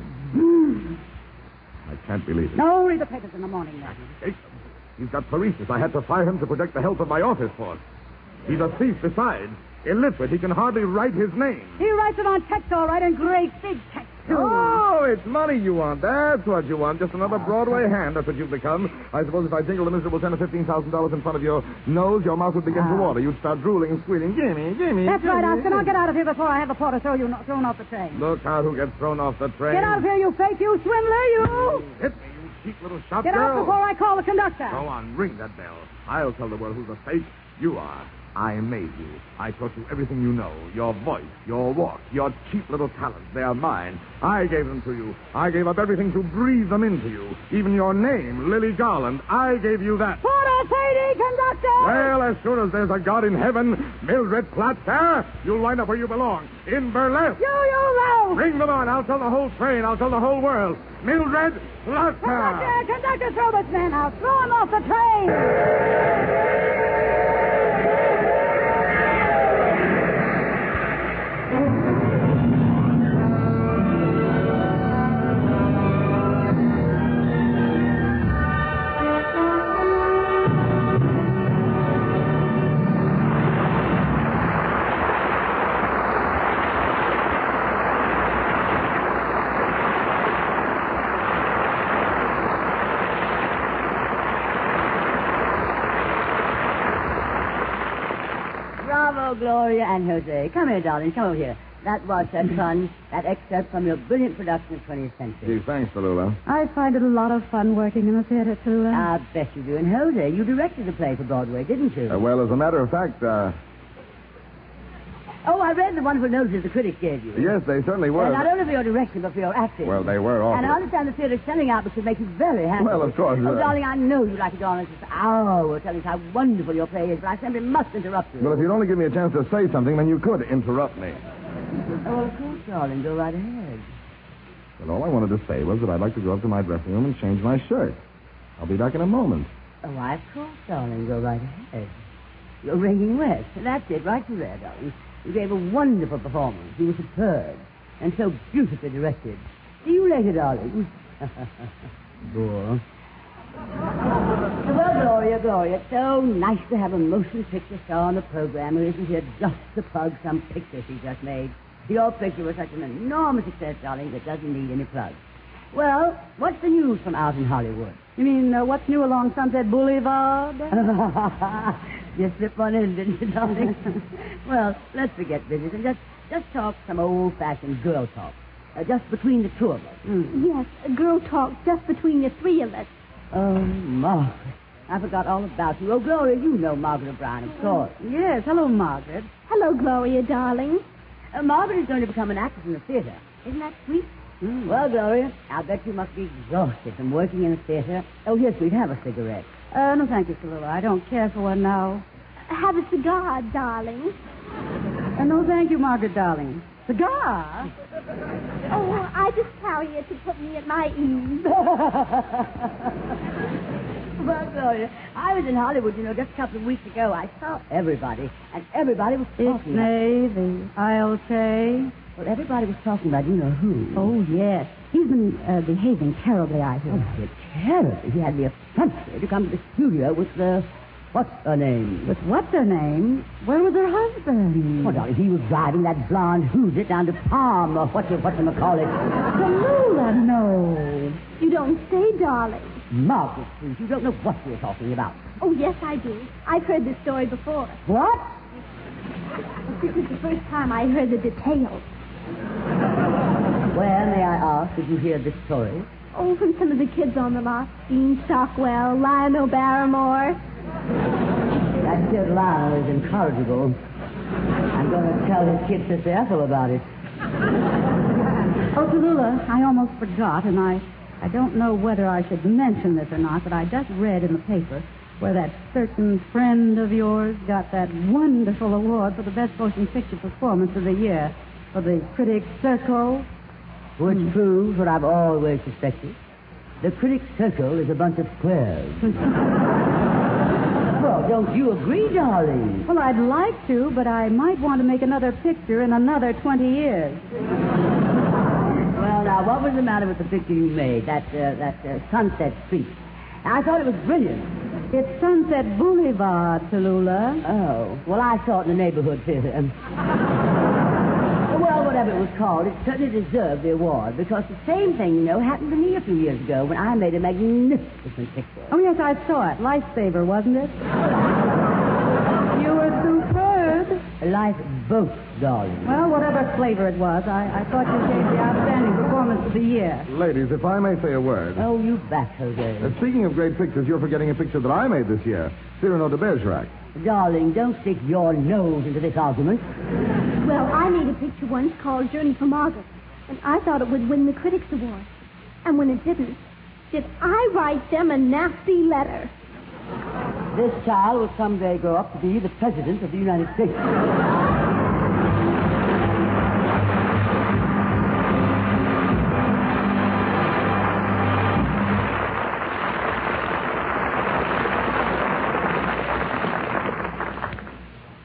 I can't believe it. No, read the papers in the morning, then. Jacob. He's got paresis. I had to fire him to protect the health of my office force. He's a thief besides. Illiterate. He can hardly write his name. He writes it on text, all right, in great big text, too. Oh, it's money you want. That's what you want. Just another Broadway hand. That's what you've become. I suppose if I jingled a miserable ten or fifteen thousand dollars in front of your nose, your mouth would begin to Ah. water. You'd start drooling and squealing. Gimme, gimme. That's right, gimme. Oscar. Now get out of here before I have the porter throw you thrown off the train. Look out who gets thrown off the train. Get out of here, you fake, you swindler, you! Hit me, you cheap little shop Get girl. out before I call the conductor. Go on, ring that bell. I'll tell the world who's a fake. You are. I made you. I taught you everything you know. Your voice, your walk, your cheap little talents. They are mine. I gave them to you. I gave up everything to breathe them into you. Even your name, Lily Garland. I gave you that. Porter, Sadie, conductor! Well, as soon as there's a God in heaven, Mildred Platzer, you'll wind up where you belong. In burlesque. You, you, low! Bring them on. I'll tell the whole train. I'll tell the whole world. Mildred Platzer. Conductor, conductor, throw this man out. Throw him off the train. And Jose. Come here, darling. Come over here. That was so fun. That excerpt from your brilliant production of 20th Century. Gee, thanks, Tallulah. I find it a lot of fun working in the theater, too. uh. I bet you do. And Jose, you directed the play for Broadway, didn't you? Uh, well, as a matter of fact, uh, Oh, I read the wonderful notices the critics gave you. yes, they certainly were. And not only for your direction, but for your acting. Well, they were awful. And I understand the theater's selling out, which would make you very happy. Well, of course, Oh, uh, darling, I know you like to go on for hours telling us how wonderful your play is, but I simply must interrupt you. Well, if you'd only give me a chance to say something, then you could interrupt me. Oh, well, of course, darling. Go right ahead. Well, all I wanted to say was that I'd like to go up to my dressing room and change my shirt. I'll be back in a moment. Oh, why, of course, darling. Go right ahead. You're ringing west. That's it, right through there, darling. You gave a wonderful performance. You were superb. And so beautifully directed. See you later, darling. Bore. Well, Gloria, Gloria, it's so nice to have a motion picture star on the program who isn't here just to plug some picture she just made. Your picture was such an enormous success, darling, that doesn't need any plug. Well, what's the news from out in Hollywood? You mean uh, what's new along Sunset Boulevard? you slipped one in, didn't you, darling? well, let's forget business and just just talk some old-fashioned girl talk, uh, just between the two of us. Hmm. Yes, a girl talk just between the three of us. Oh, Margaret, I forgot all about you. Oh, Gloria, you know Margaret O'Brien, of course. Yes. Hello, Margaret. Hello, Gloria, darling. Uh, Margaret is going to become an actress in the theater. Isn't that sweet? Hmm. Well, Gloria, I bet you must be exhausted from working in a theater. Oh, here, sweet, have a cigarette. Uh, no, thank you, Tallulah. I don't care for one now. Have a cigar, darling. Uh, no, thank you, Margaret, darling. Cigar? Oh, I just carry it to put me at my ease. Well, Gloria, I was in Hollywood, you know, just a couple of weeks ago. I saw everybody, and everybody was talking. It's Navy, I'll say. Well, everybody was talking about you know who. Oh, yes. He's been uh, behaving terribly, I hear. Oh. He had the effrontery to come to the studio with the... What's her name? But what's her name? Where was her husband? Oh, darling, he was driving that blonde Who's down to Palm, or what you, what you call it. Tallulah, no. You don't say, darling. Margaret, please, you don't know what you're talking about. Oh, yes, I do. I've heard this story before. What? This is the first time I heard the details. Where, may I ask, did you hear this story? Oh, from some of the kids on the lot. Dean Stockwell, Lionel Barrymore. That kid Lionel is incorrigible. I'm going to tell his kid Sister Ethel about it. Oh, Tallulah, I almost forgot, and I, I don't know whether I should mention this or not, but I just read in the paper where that certain friend of yours got that wonderful award for the best motion picture performance of the year for the Critics Circle. Which proves what I've always suspected. The Critics Circle is a bunch of squares. well, don't you agree, darling? Well, I'd like to, but I might want to make another picture in another 20 years. Well, now, what was the matter with the picture you made, that, uh, that uh, Sunset Street? I thought it was brilliant. It's Sunset Boulevard, Tallulah. Oh, well, I saw it in the neighborhood theater. well, whatever it was called, it certainly deserved the award because the same thing, you know, happened to me a few years ago when I made a magnificent picture. Oh, yes, I saw it. Lifesaver, wasn't it? you were superb. Life boat, darling. Well, whatever flavor it was, I, I thought you gave the outstanding performance of the year. Ladies, if I may say a word. Oh, you bet, Jose. Uh, speaking of great pictures, you're forgetting a picture that I made this year. Cyrano de Bergerac. Darling, don't stick your nose into this argument. Well, I made a picture once called Journey for Margaret, and I thought it would win the Critics Award. And when it didn't, did I write them a nasty letter? This child will someday grow up to be the President of the United States.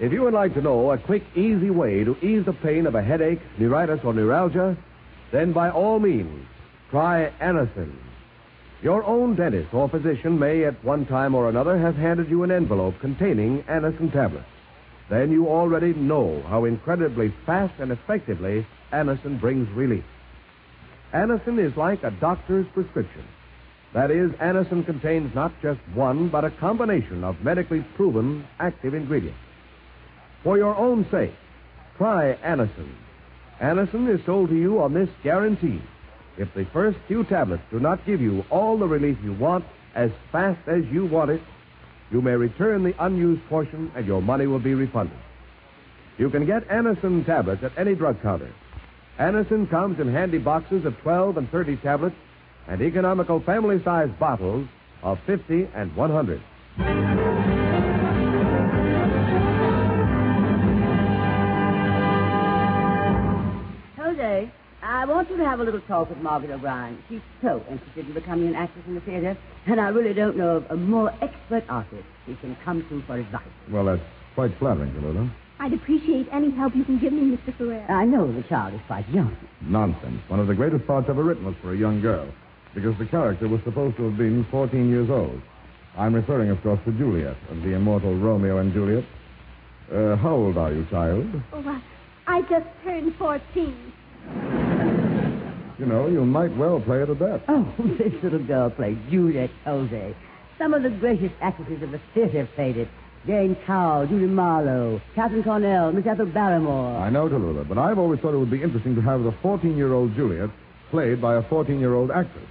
If you would like to know a quick, easy way to ease the pain of a headache, neuritis, or neuralgia, then by all means, try Anacin. Your own dentist or physician may, at one time or another, have handed you an envelope containing Anacin tablets. Then you already know how incredibly fast and effectively Anacin brings relief. Anacin is like a doctor's prescription. That is, Anacin contains not just one, but a combination of medically proven active ingredients. For your own sake, try Anacin. Anacin is sold to you on this guarantee. If the first few tablets do not give you all the relief you want as fast as you want it, you may return the unused portion and your money will be refunded. You can get Anacin tablets at any drug counter. Anacin comes in handy boxes of 12 and 30 tablets and economical family sized bottles of 50 and 100. I want you to have a little talk with Margaret O'Brien. She's so interested in becoming an actress in the theater, and I really don't know of a more expert artist she can come to for advice. Well, that's quite flattering, Tallulah. I'd appreciate any help you can give me, Mr. Ferrer. I know the child is quite young. Nonsense. One of the greatest parts ever written was for a young girl, because the character was supposed to have been 14 years old. I'm referring, of course, to Juliet, of the immortal Romeo and Juliet. Uh, how old are you, child? Oh, I, I just turned 14. You know, you might well play it a bet. Oh, this little girl plays Juliet Jose. Some of the greatest actresses of the theater played it. Jane Cowl, Judy Marlowe, Katharine Cornell, Miss Ethel Barrymore. I know, Tallulah, but I've always thought it would be interesting to have the 14-year-old Juliet played by a 14-year-old actress.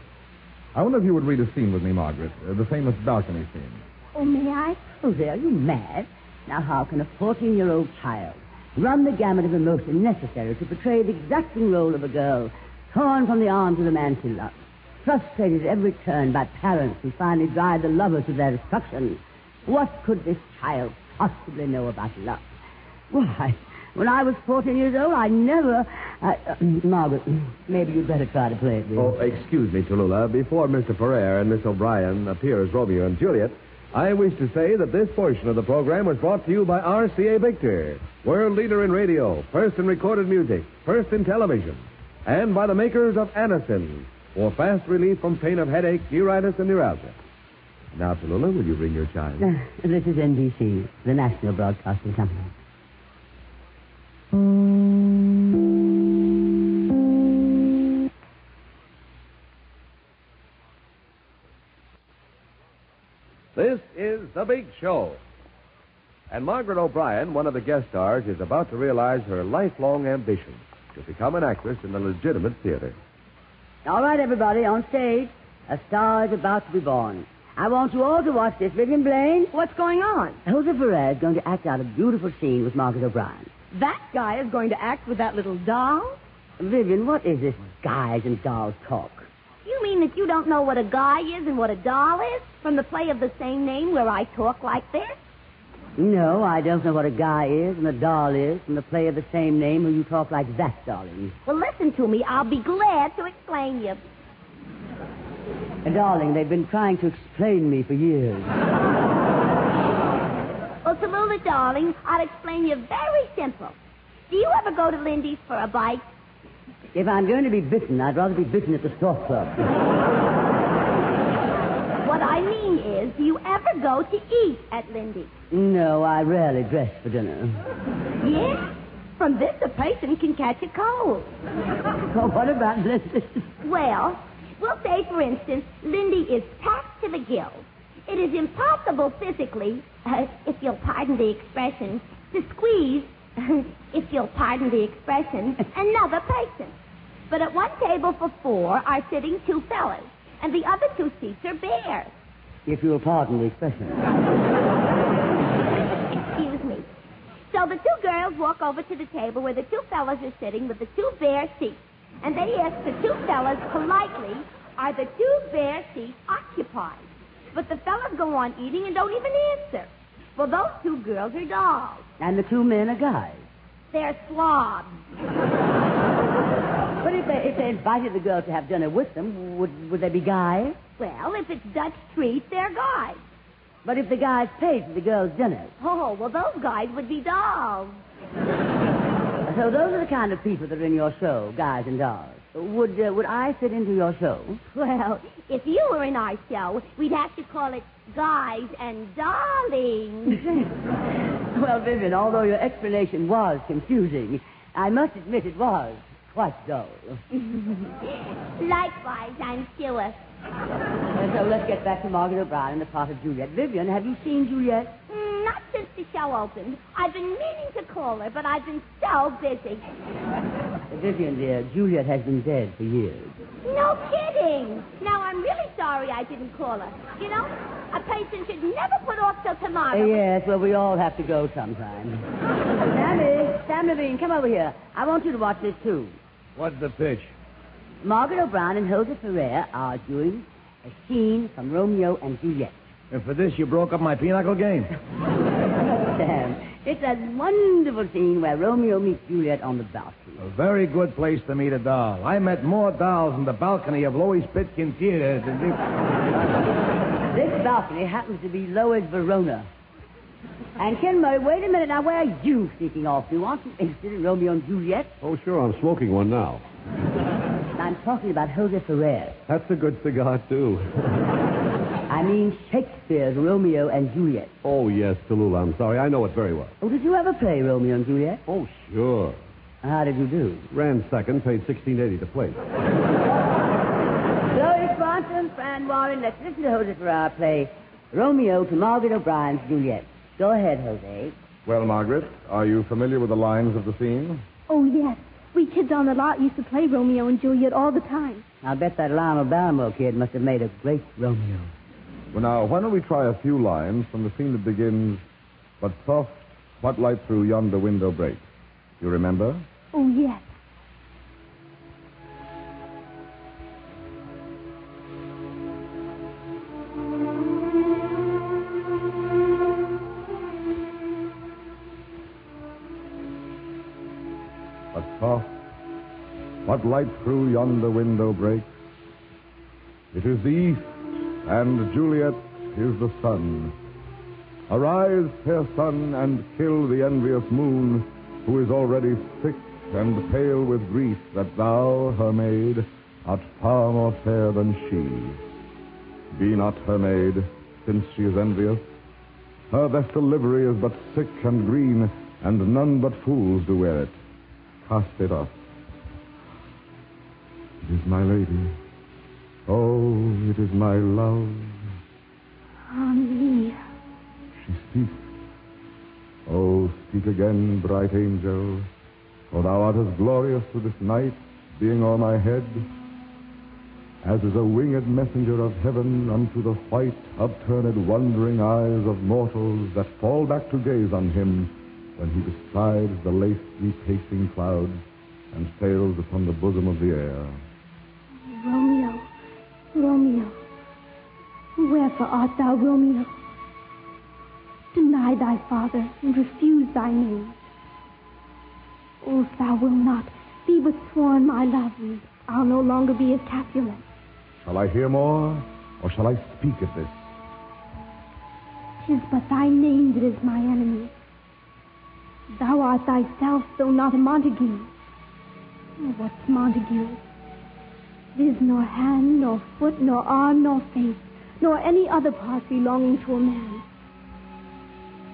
I wonder if you would read a scene with me, Margaret, uh, the famous balcony scene. Oh, may I? Jose, are you mad? Now, how can a 14-year-old child run the gamut of emotion necessary to portray the exacting role of a girl torn from the arms of the man she loves, frustrated at every turn by parents who finally drive the lover to their destruction? What could this child possibly know about love? Why, When I was 14 years old, I never. I, uh, Margaret, maybe you'd better try to play it. dear. Oh, excuse me, Tallulah. Before Mr. Ferrer and Miss O'Brien appear as Romeo and Juliet, I wish to say that this portion of the program was brought to you by RCA Victor, world leader in radio, first in recorded music, first in television, and by the makers of Anacin for fast relief from pain of headache, neuritis, and neuralgia. Now, Tallulah, will you ring your chime? Uh, this is NBC, the National Broadcasting Company. This is The Big Show. And Margaret O'Brien, one of the guest stars, is about to realize her lifelong ambition to become an actress in the legitimate theater. All right, everybody, on stage. A star is about to be born. I want you all to watch this. Vivian Blaine. What's going on? Jose Perez is going to act out a beautiful scene with Margaret O'Brien. That guy is going to act with that little doll? Vivian, what is this guys and dolls talk? You mean that you don't know what a guy is and what a doll is? From the play of the same name where I talk like this? No, I don't know what a guy is and a doll is from the play of the same name where you talk like that, darling. Well, listen to me. I'll be glad to explain you. Uh, darling, they've been trying to explain me for years. Well, Tallulah, darling, I'll explain you very simple. Do you ever go to Lindy's for a bite? If I'm going to be bitten, I'd rather be bitten at the Stork Club. What I mean is, do you ever go to eat at Lindy's? No, I rarely dress for dinner. Yes? From this, a person can catch a cold. Oh, what about Lindy? Well, we'll say, for instance, Lindy is packed to the gills. It is impossible physically, uh, if you'll pardon the expression, to squeeze, if you'll pardon the expression, another person. But at one table for four are sitting two fellas, and the other two seats are bare. If you'll pardon the expression. Excuse me. So the two girls walk over to the table where the two fellas are sitting with the two bare seats. And they ask the two fellas politely, are the two bare seats occupied? But the fellas go on eating and don't even answer. Well, those two girls are dolls. And the two men are guys. They're slobs. If they, if they invited the girls to have dinner with them, would, would they be guys? Well, if it's Dutch treat, they're guys. But if the guys paid for the girls' dinner, Oh, well, those guys would be dolls. so those are the kind of people that are in your show, guys and dolls. Would uh, would I fit into your show? Well, if you were in our show, we'd have to call it Guys and Darlings. Well, Vivian, although your explanation was confusing, I must admit it was quite dull. Likewise, I'm sure. So let's get back to Margaret O'Brien and the part of Juliet. Vivian, have you seen Juliet? Mm, Not since the show opened. I've been meaning to call her, but I've been so busy. Uh, Vivian, dear, Juliet has been dead for years. No kidding. Now, I'm really sorry I didn't call her. You know, a patient should never put off till Uh, tomorrow. yes, well, we all have to go sometime. Sammy, Sam Levene, come over here. I want you to watch this, too. What's the pitch? Margaret O'Brien and Hilda Ferrer are doing a scene from Romeo and Juliet. And for this, you broke up my pinochle game. Sam, it's a wonderful scene where Romeo meets Juliet on the balcony. A very good place to meet a doll. I met more dolls in the balcony of Loew's Pitkin Theater than this. This balcony happens to be Lois Verona. And Ken Murray, wait a minute now. Where are you sneaking off to? Aren't you interested in Romeo and Juliet? Oh, sure, I'm smoking one now. I'm talking about Jose Ferrer. That's a good cigar, too. I mean Shakespeare's Romeo and Juliet. Oh, yes, Tallulah, I'm sorry. I know it very well. Oh, did you ever play Romeo and Juliet? Oh, sure. How did you do? Ran second, paid sixteen eighty to play. Lois Swanson, Fran Warren, let's listen to Jose Ferrer play Romeo to Margaret O'Brien's Juliet. Go ahead, Jose. Well, Margaret, are you familiar with the lines of the scene? Oh, yes. We kids on the lot used to play Romeo and Juliet all the time. I'll bet that Lionel Barrymore kid must have made a great Romeo. Well, now, why don't we try a few lines from the scene that begins, But soft, what light through yonder window breaks? You remember? Oh, yes. Light through yonder window breaks? It is the east, and Juliet is the sun. Arise, fair sun, and kill the envious moon, who is already sick and pale with grief that thou, her maid, art far more fair than she. Be not her maid, since she is envious. Her vestal livery is but sick and green, and none but fools do wear it. Cast it off. It is my lady. Oh, it is my love. Ah, me. She speaks. Oh, speak again, bright angel, for thou art as glorious to this night, being o'er my head, as is a winged messenger of heaven unto the white, upturned, wondering eyes of mortals that fall back to gaze on him when he bestrides the lace pacing clouds and sails upon the bosom of the air. Romeo, Romeo, wherefore art thou Romeo? Deny thy father and refuse thy name. Oh, if thou wilt not, be but sworn my love, and I'll no longer be a Capulet. Shall I hear more, or shall I speak of this? Tis but thy name that is my enemy. Thou art thyself, though not a Montague. What's Montague? There's nor hand, nor foot, nor arm, nor face, nor any other part belonging to a man.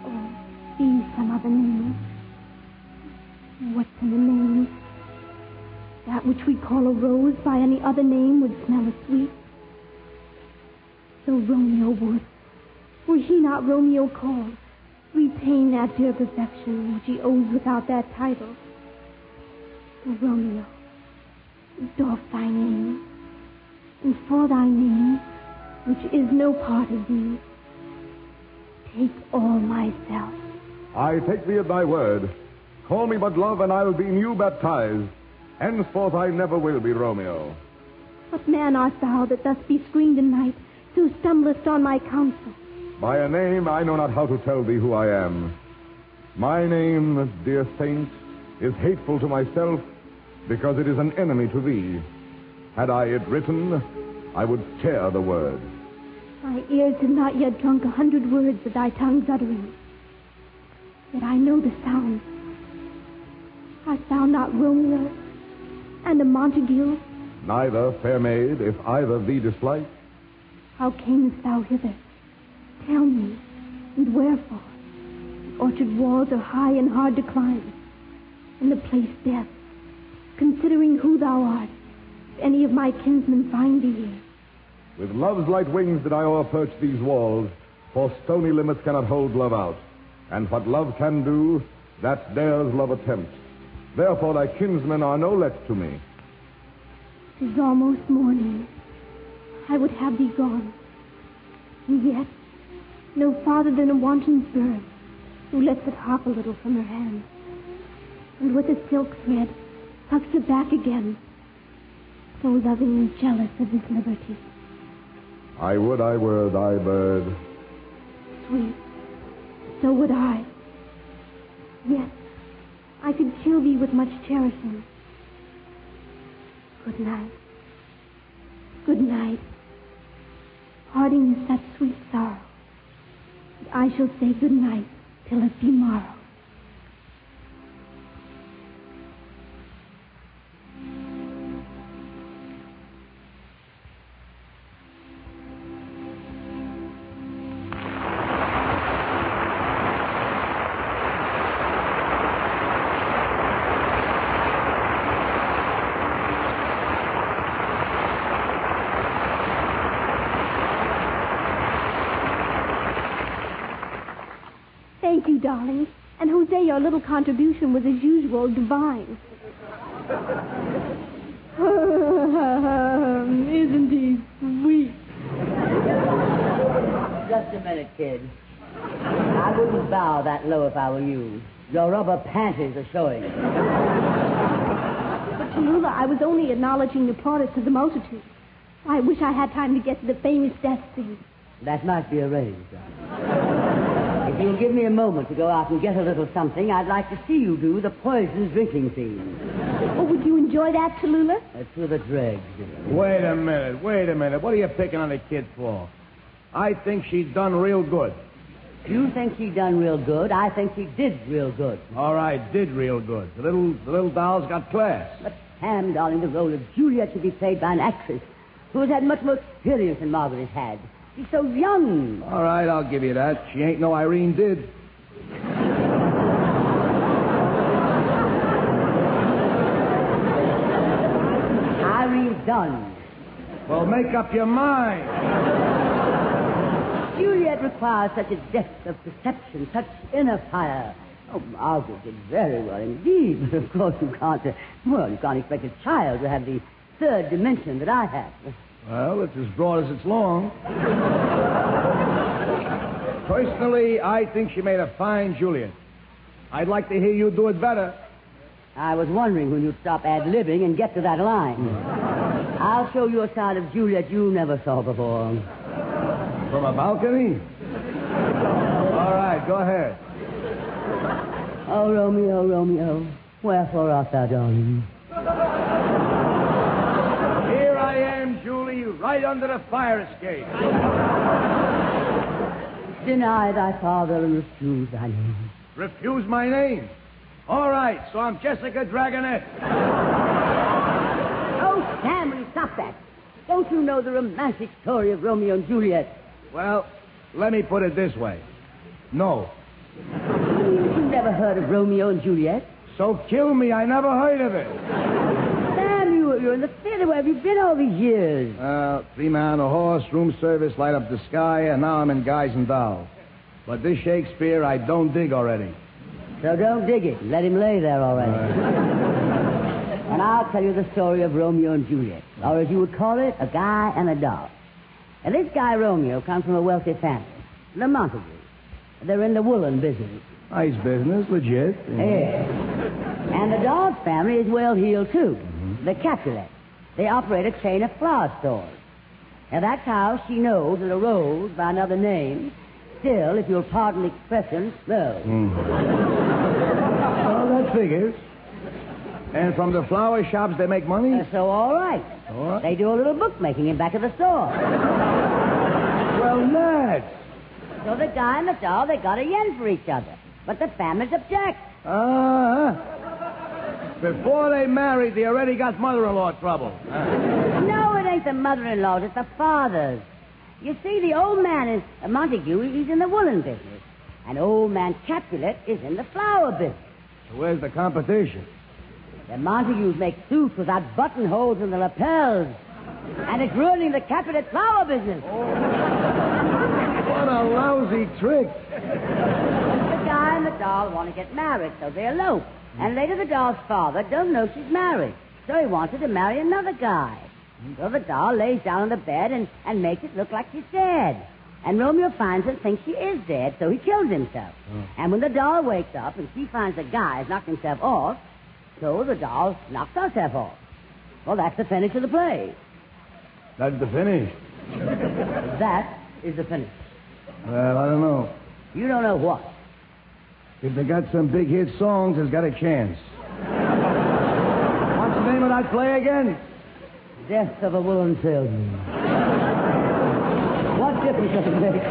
Oh, or be some other name. What's in a name? That which we call a rose by any other name would smell as sweet. So Romeo would, were he not Romeo called, retain that dear perfection which he owes without that title. Romeo, doff thy name, and for thy name, which is no part of thee, take all myself. I take thee at thy word. Call me but love, and I'll be new baptized. Henceforth I never will be Romeo. What man art thou that thus be screened in night, so stumblest on my counsel? By a name I know not how to tell thee who I am. My name, dear saint, is hateful to myself because it is an enemy to thee. Had I it written, I would tear the word. My ears have not yet drunk a hundred words of thy tongue's uttering. Yet I know the sound. Art thou not Romeo and a Montague? Neither, fair maid, if either thee dislike. How camest thou hither? Tell me, and wherefore? The orchard walls are high and hard to climb, and the place death. Considering who thou art, if any of my kinsmen find thee here, With love's light wings did I o'erperch these walls, for stony limits cannot hold love out. And what love can do, that dares love attempt. Therefore thy kinsmen are no less to me. Tis almost morning. I would have thee gone. And yet, no farther than a wanton bird who lets it hop a little from her hand. And with a silk thread tucks it back again, so loving and jealous of his liberty. I would I were thy bird. Sweet, so would I. Yes, I could kill thee with much cherishing. Good night. Good night. Parting is such sweet sorrow. I shall say good night till it be morrow. Darling. And Jose, your little contribution was as usual divine. Isn't he sweet? Just a minute, kid. I wouldn't bow that low if I were you. Your rubber panties are showing. But Tallulah, I was only acknowledging the plaudits of the multitude. I wish I had time to get to the famous death scene. That might be arranged. If If you'll give me a moment to go out and get a little something, I'd like to see you do the poison drinking scene. Oh, would you enjoy that, Tallulah? Uh, to the dregs. Wait a minute, wait a minute. What are you picking on the kid for? I think she done real good. You think she done real good. I think she did real good. All right, did real good. The little the little doll's got class. But, Sam, darling, the role of Juliet should be played by an actress who has had much more experience than Margaret has had. She's so young. All right, I'll give you that. She ain't no Irene did. Irene's done. Well, make up your mind. Juliet requires such a depth of perception, such inner fire. Oh, Margaret did very well indeed, but of course you can't, uh, well, you can't expect a child to have the third dimension that I have. Well, it's as broad as it's long. Personally, I think she made a fine Juliet. I'd like to hear you do it better. I was wondering when you'd stop ad-libbing and get to that line. I'll show you a side of Juliet you never saw before. From a balcony? All right, go ahead. Oh, Romeo, Romeo, wherefore art thou, darling? Here I am, Julie, right under the fire escape. Deny thy father and refuse thy name. Refuse my name? All right, so I'm Jessica Dragonette. Oh, Stanley, stop that? Don't you know the romantic story of Romeo and Juliet? Well, let me put it this way. No. You never heard of Romeo and Juliet? So kill me, I never heard of it. You're in the theater. Where have you been all these years? Uh, three man on a horse, room service, light up the sky, and now I'm in Guys and Dolls. But this Shakespeare, I don't dig already. So don't dig it. Let him lay there already. and I'll tell you the story of Romeo and Juliet, or as you would call it, a guy and a doll. And this guy, Romeo, comes from a wealthy family, the Montagues. They're in the woolen business. Nice business, legit. Yes. And the Dawes family is well heeled, too. The Capulet. They operate a chain of flower stores. Now, that's how she knows that a rose by another name still, if you'll pardon the expression, smells. Well, that figures. And from the flower shops, they make money? Uh, so, all right. All right. They do a little bookmaking in back of the store. Well, Ned. So the guy and the doll, they got a yen for each other. But the families object. Uh-huh. Before they married, they already got mother-in-law trouble. No, it ain't the mother-in-law. it's the fathers. You see, the old man is uh, Montague, he's in the woolen business. And old man Capulet is in the flower business. So where's the competition? The Montagues make suits without buttonholes in the lapels. And it's ruining the Capulet flower business. What a lousy trick. The guy and the doll want to get married, so they elope. And mm. later the doll's father doesn't know she's married. So he wants her to marry another guy. So the doll lays down on the bed and, and makes it look like she's dead. And Romeo finds her and thinks she is dead, so he kills himself. Oh. And when the doll wakes up and she finds the guy has knocked himself off, so the doll knocks herself off. Well, that's the finish of the play. That's the finish. That is the finish. Well, I don't know. You don't know what. If they got some big hit songs, it's got a chance. What's the name of that play again? Death of a woolen salesman. what difference does it make?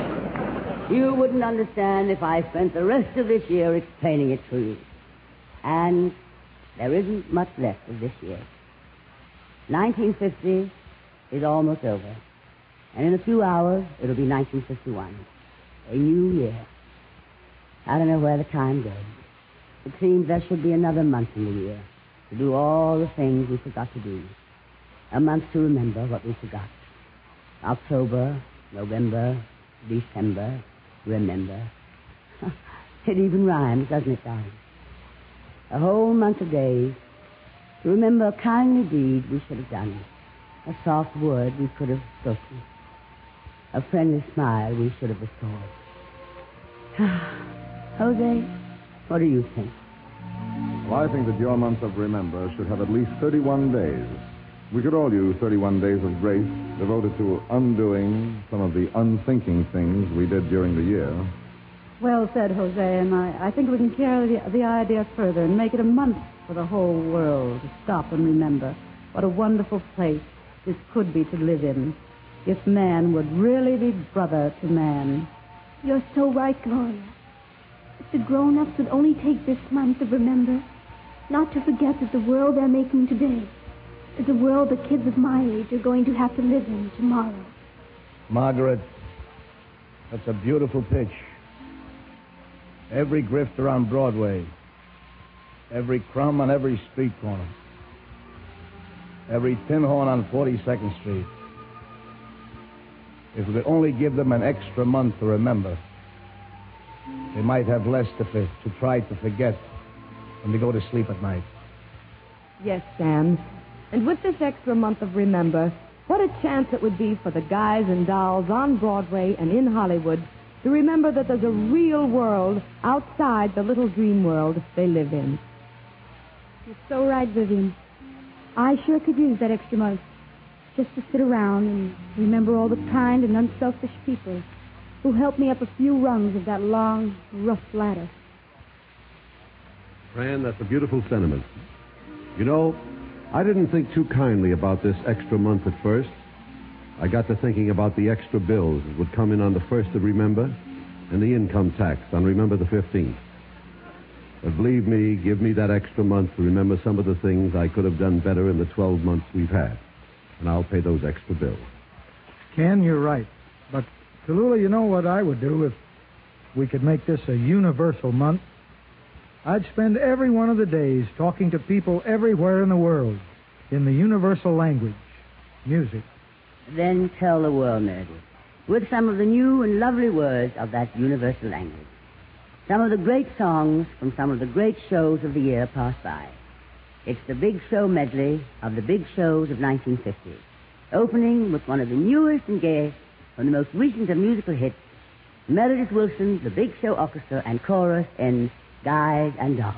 You wouldn't understand if I spent the rest of this year explaining it to you. And there isn't much left of this year. 1950 is almost over. And in a few hours, it'll be 1951. A new year. I don't know where the time goes. It seems there should be another month in the year to do all the things we forgot to do. A month to remember what we forgot. October, November, December, remember. it even rhymes, doesn't it, darling? A whole month of days to remember a kindly deed we should have done, a soft word we could have spoken, a friendly smile we should have restored. Ah. Jose, what do you think? Well, I think that your month of remember should have at least 31 days. We could all use 31 days of grace devoted to undoing some of the unthinking things we did during the year. Well said, Jose, and I, I think we can carry the, the idea further and make it a month for the whole world to stop and remember what a wonderful place this could be to live in if man would really be brother to man. You're so right, Gloria. The grown-ups would only take this month to remember, not to forget that the world they're making today is a world the kids of my age are going to have to live in tomorrow. Margaret, that's a beautiful pitch. Every grifter on Broadway, every crumb on every street corner, every tin horn on 42nd Street. If we could only give them an extra month to remember, they might have less to, fi- to try to forget when they go to sleep at night. Yes, Sam. And with this extra month of Remember, what a chance it would be for the guys and dolls on Broadway and in Hollywood to remember that there's a real world outside the little dream world they live in. You're so right, Vivian. I sure could use that extra month just to sit around and remember all the kind and unselfish people who helped me up a few rungs of that long, rough ladder. Fran, that's a beautiful sentiment. You know, I didn't think too kindly about this extra month at first. I got to thinking about the extra bills that would come in on the 1st of Remember and the income tax on Remember the 15th. But believe me, give me that extra month to remember some of the things I could have done better in the 12 months we've had. And I'll pay those extra bills. Ken, you're right. Tallulah, you know what I would do if we could make this a universal month? I'd spend every one of the days talking to people everywhere in the world in the universal language, music. Then tell the world, Meredith, with some of the new and lovely words of that universal language. Some of the great songs from some of the great shows of the year passed by. It's the Big Show medley of the big shows of 1950, opening with one of the newest and gayest from the most recent of musical hits, Meredith Willson, The Big Show Orchestra and Chorus in Guys and Dolls.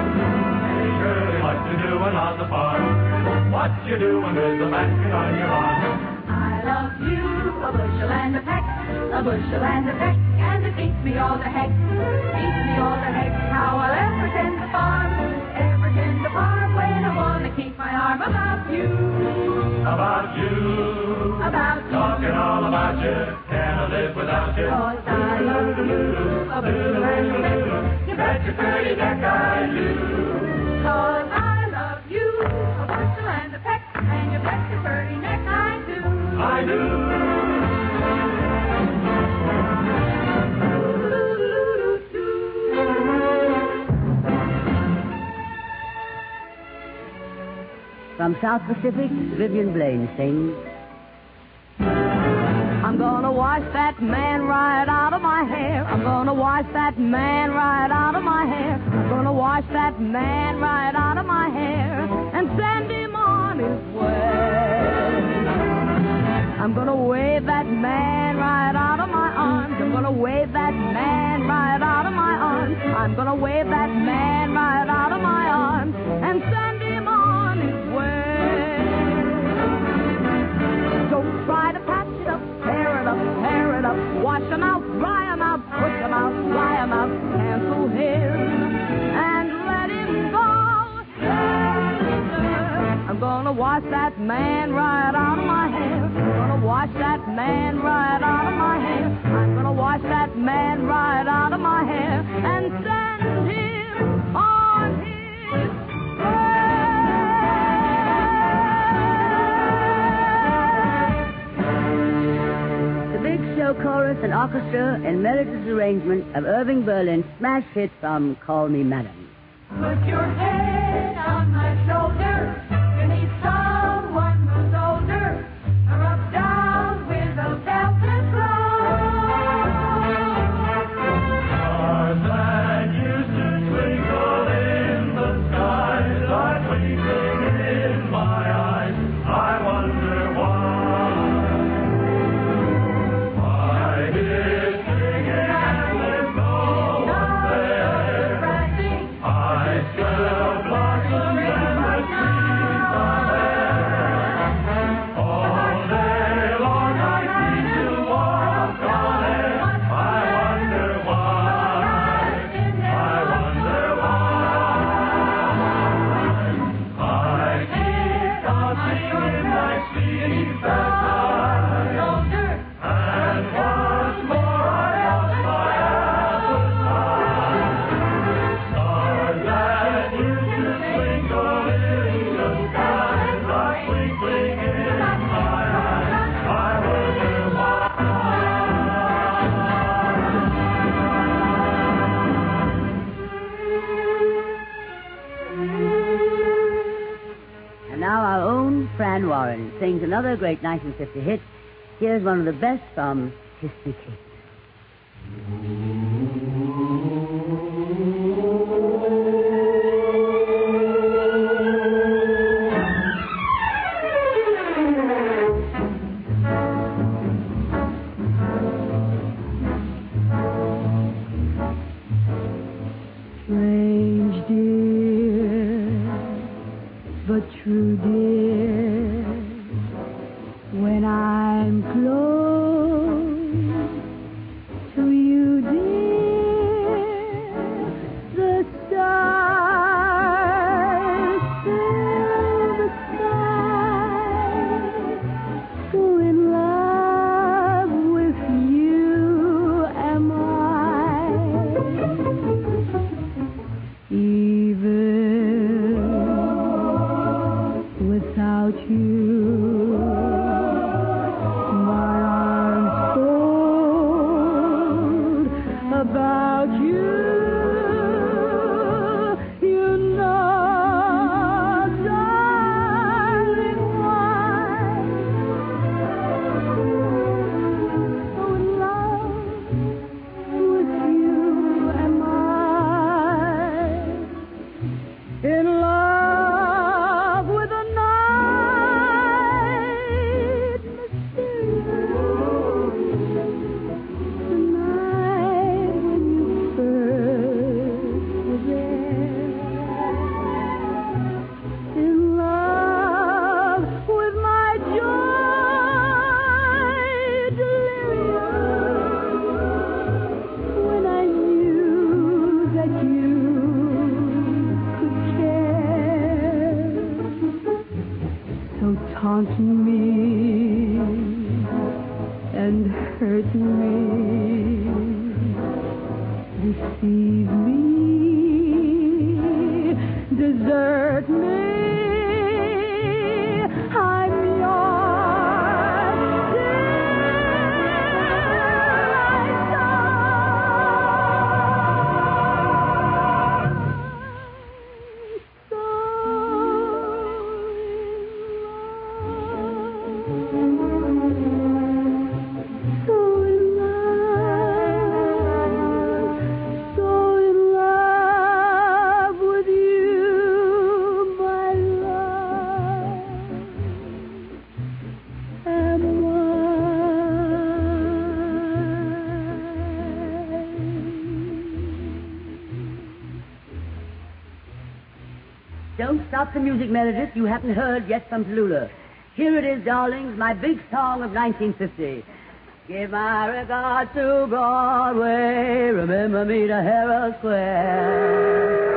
Shirley, what you doing on the farm? What you doing with the basket on your arm? I love you, a bushel and a peck, a bushel and a peck, and it beats me all the heck, beats me all the heck. How I'll ever tend the farm, ever tend the farm when I want to keep my arm about you, About you. about you. Talking all about you. Can't I live without you? Cause I love you, a bushel and a peck, you bet your pretty neck I do. Cause I love you, a bushel and a peck, and you bet your pretty neck I do. I do. From South Pacific, Vivian Blaine sings. I'm gonna wash that man right out of my hair. I'm gonna wash that man right out of my hair. I'm gonna wash that man right out of my hair and send him on his way. I'm gonna wave that man right out of my arms. I'm gonna wave that man right out of my arms. I'm gonna wave that man right out of my arms and send Don't try to patch it up, tear it up, tear it up. Wash 'em out, dry 'em out, push 'em out, fly 'em out. Cancel him and let him go. I'm gonna wash that man right out of my hair. I'm gonna wash that man right out of my hair. I'm gonna wash that man right out of my hair and send Chorus and Orchestra in Meredith's arrangement of Irving Berlin's smash hit from Call Me Madam. Put your head on my shoulder. You another great 1950 hit. Here's one of the best from Kiss Me Kate. Taunting me and hurt me, deceive me, desert me. The music, Meredith. You haven't heard yet from Tallulah. Here it is, darlings, my big song of 1950. Give my regards to Broadway. Remember me to Herald Square.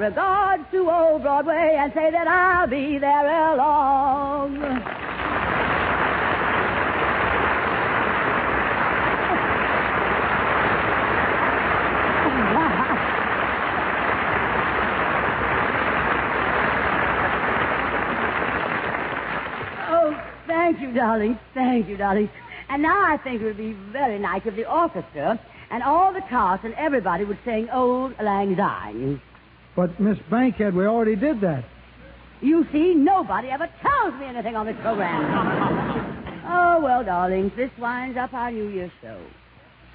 Regards to old Broadway and say that I'll be there ere long. Oh, thank you, darling. Thank you, darling. And now I think it would be very nice if the orchestra and all the cast and everybody would sing Auld Lang Syne. But, Miss Bankhead, we already did that. You see, nobody ever tells me anything on this program. oh, well, darlings, this winds up our New Year's show.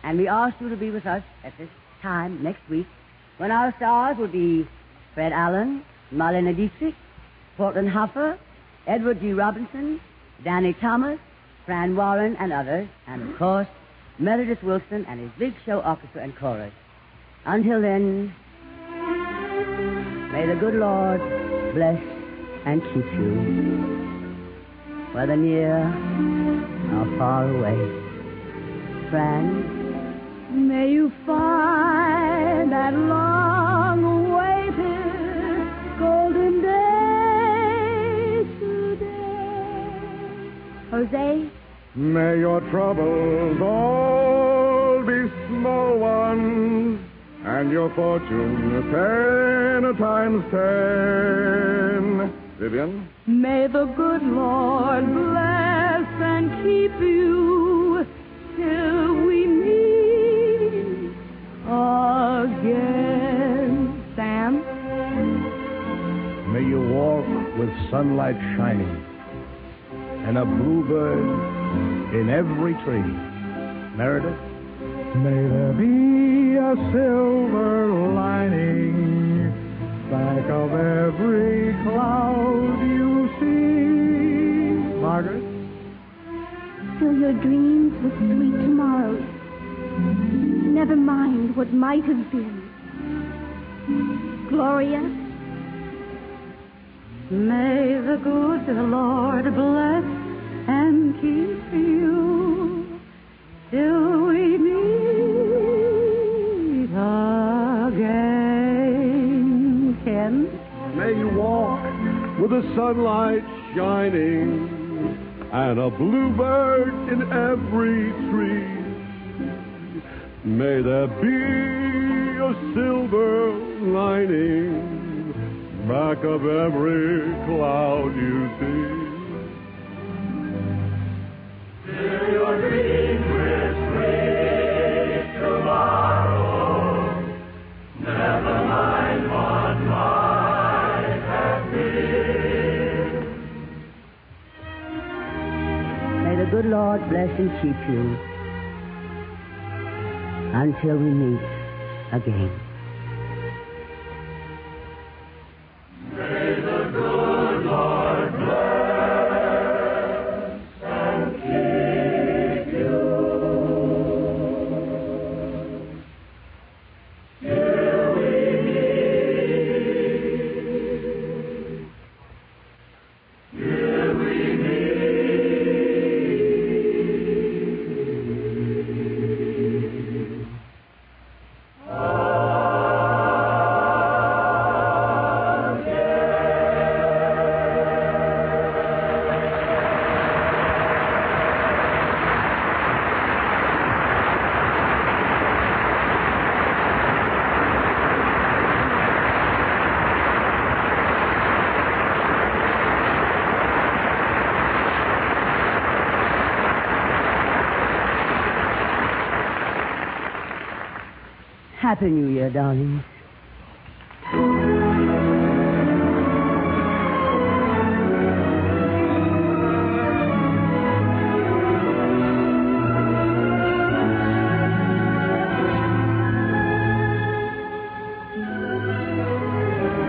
And we asked you to be with us at this time next week when our stars will be Fred Allen, Marlene Dietrich, Portland Hoffa, Edward G. Robinson, Danny Thomas, Fran Warren, and others, and of course, Meredith Willson and his Big Show Orchestra and Chorus. Until then, may the good Lord bless and keep you, whether near or far away. Fran, May you find that long awaited golden day today. Jose, May your troubles all be small ones, and your fortune ten times ten. Vivian? May the good Lord bless and keep you till we meet again. Sam? May you walk with sunlight shining and a bluebird in every tree. Meredith? May there be a silver lining back of every cloud you see. Margaret? Fill your dreams with sweet tomorrows. Never mind what might have been. Gloria, May the good Lord bless and keep you till we meet again. Ken? May you walk with the sunlight shining and a bluebird in every tree. May there be a silver lining back of every cloud you see. Good Lord bless and keep you until we meet again. Happy New Year, darlings.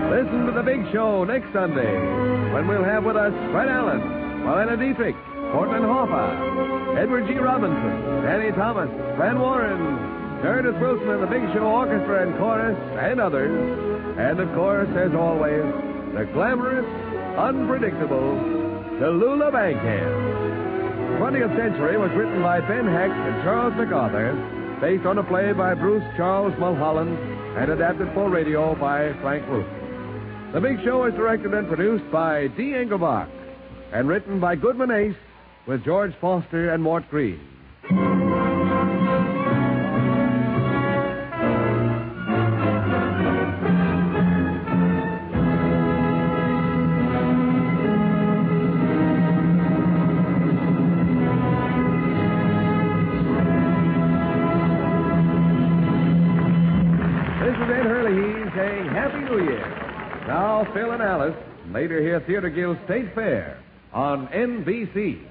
Listen to the big show next Sunday when we'll have with us Fred Allen, Marlene Dietrich, Portland Hoffa, Edward G. Robinson, Danny Thomas, Fran Warren, Meredith Willson and the Big Show Orchestra and Chorus, and others. And of course, as always, the glamorous, unpredictable Tallulah Bankhead. 20th Century was written by Ben Hecht and Charles MacArthur, based on a play by Bruce Charles Millholland, and adapted for radio by Frank Ruth. The Big Show is directed and produced by Dee Engelbach, and written by Goodman Ace with George Foster and Mort Green. Theater Guild State Fair on NBC.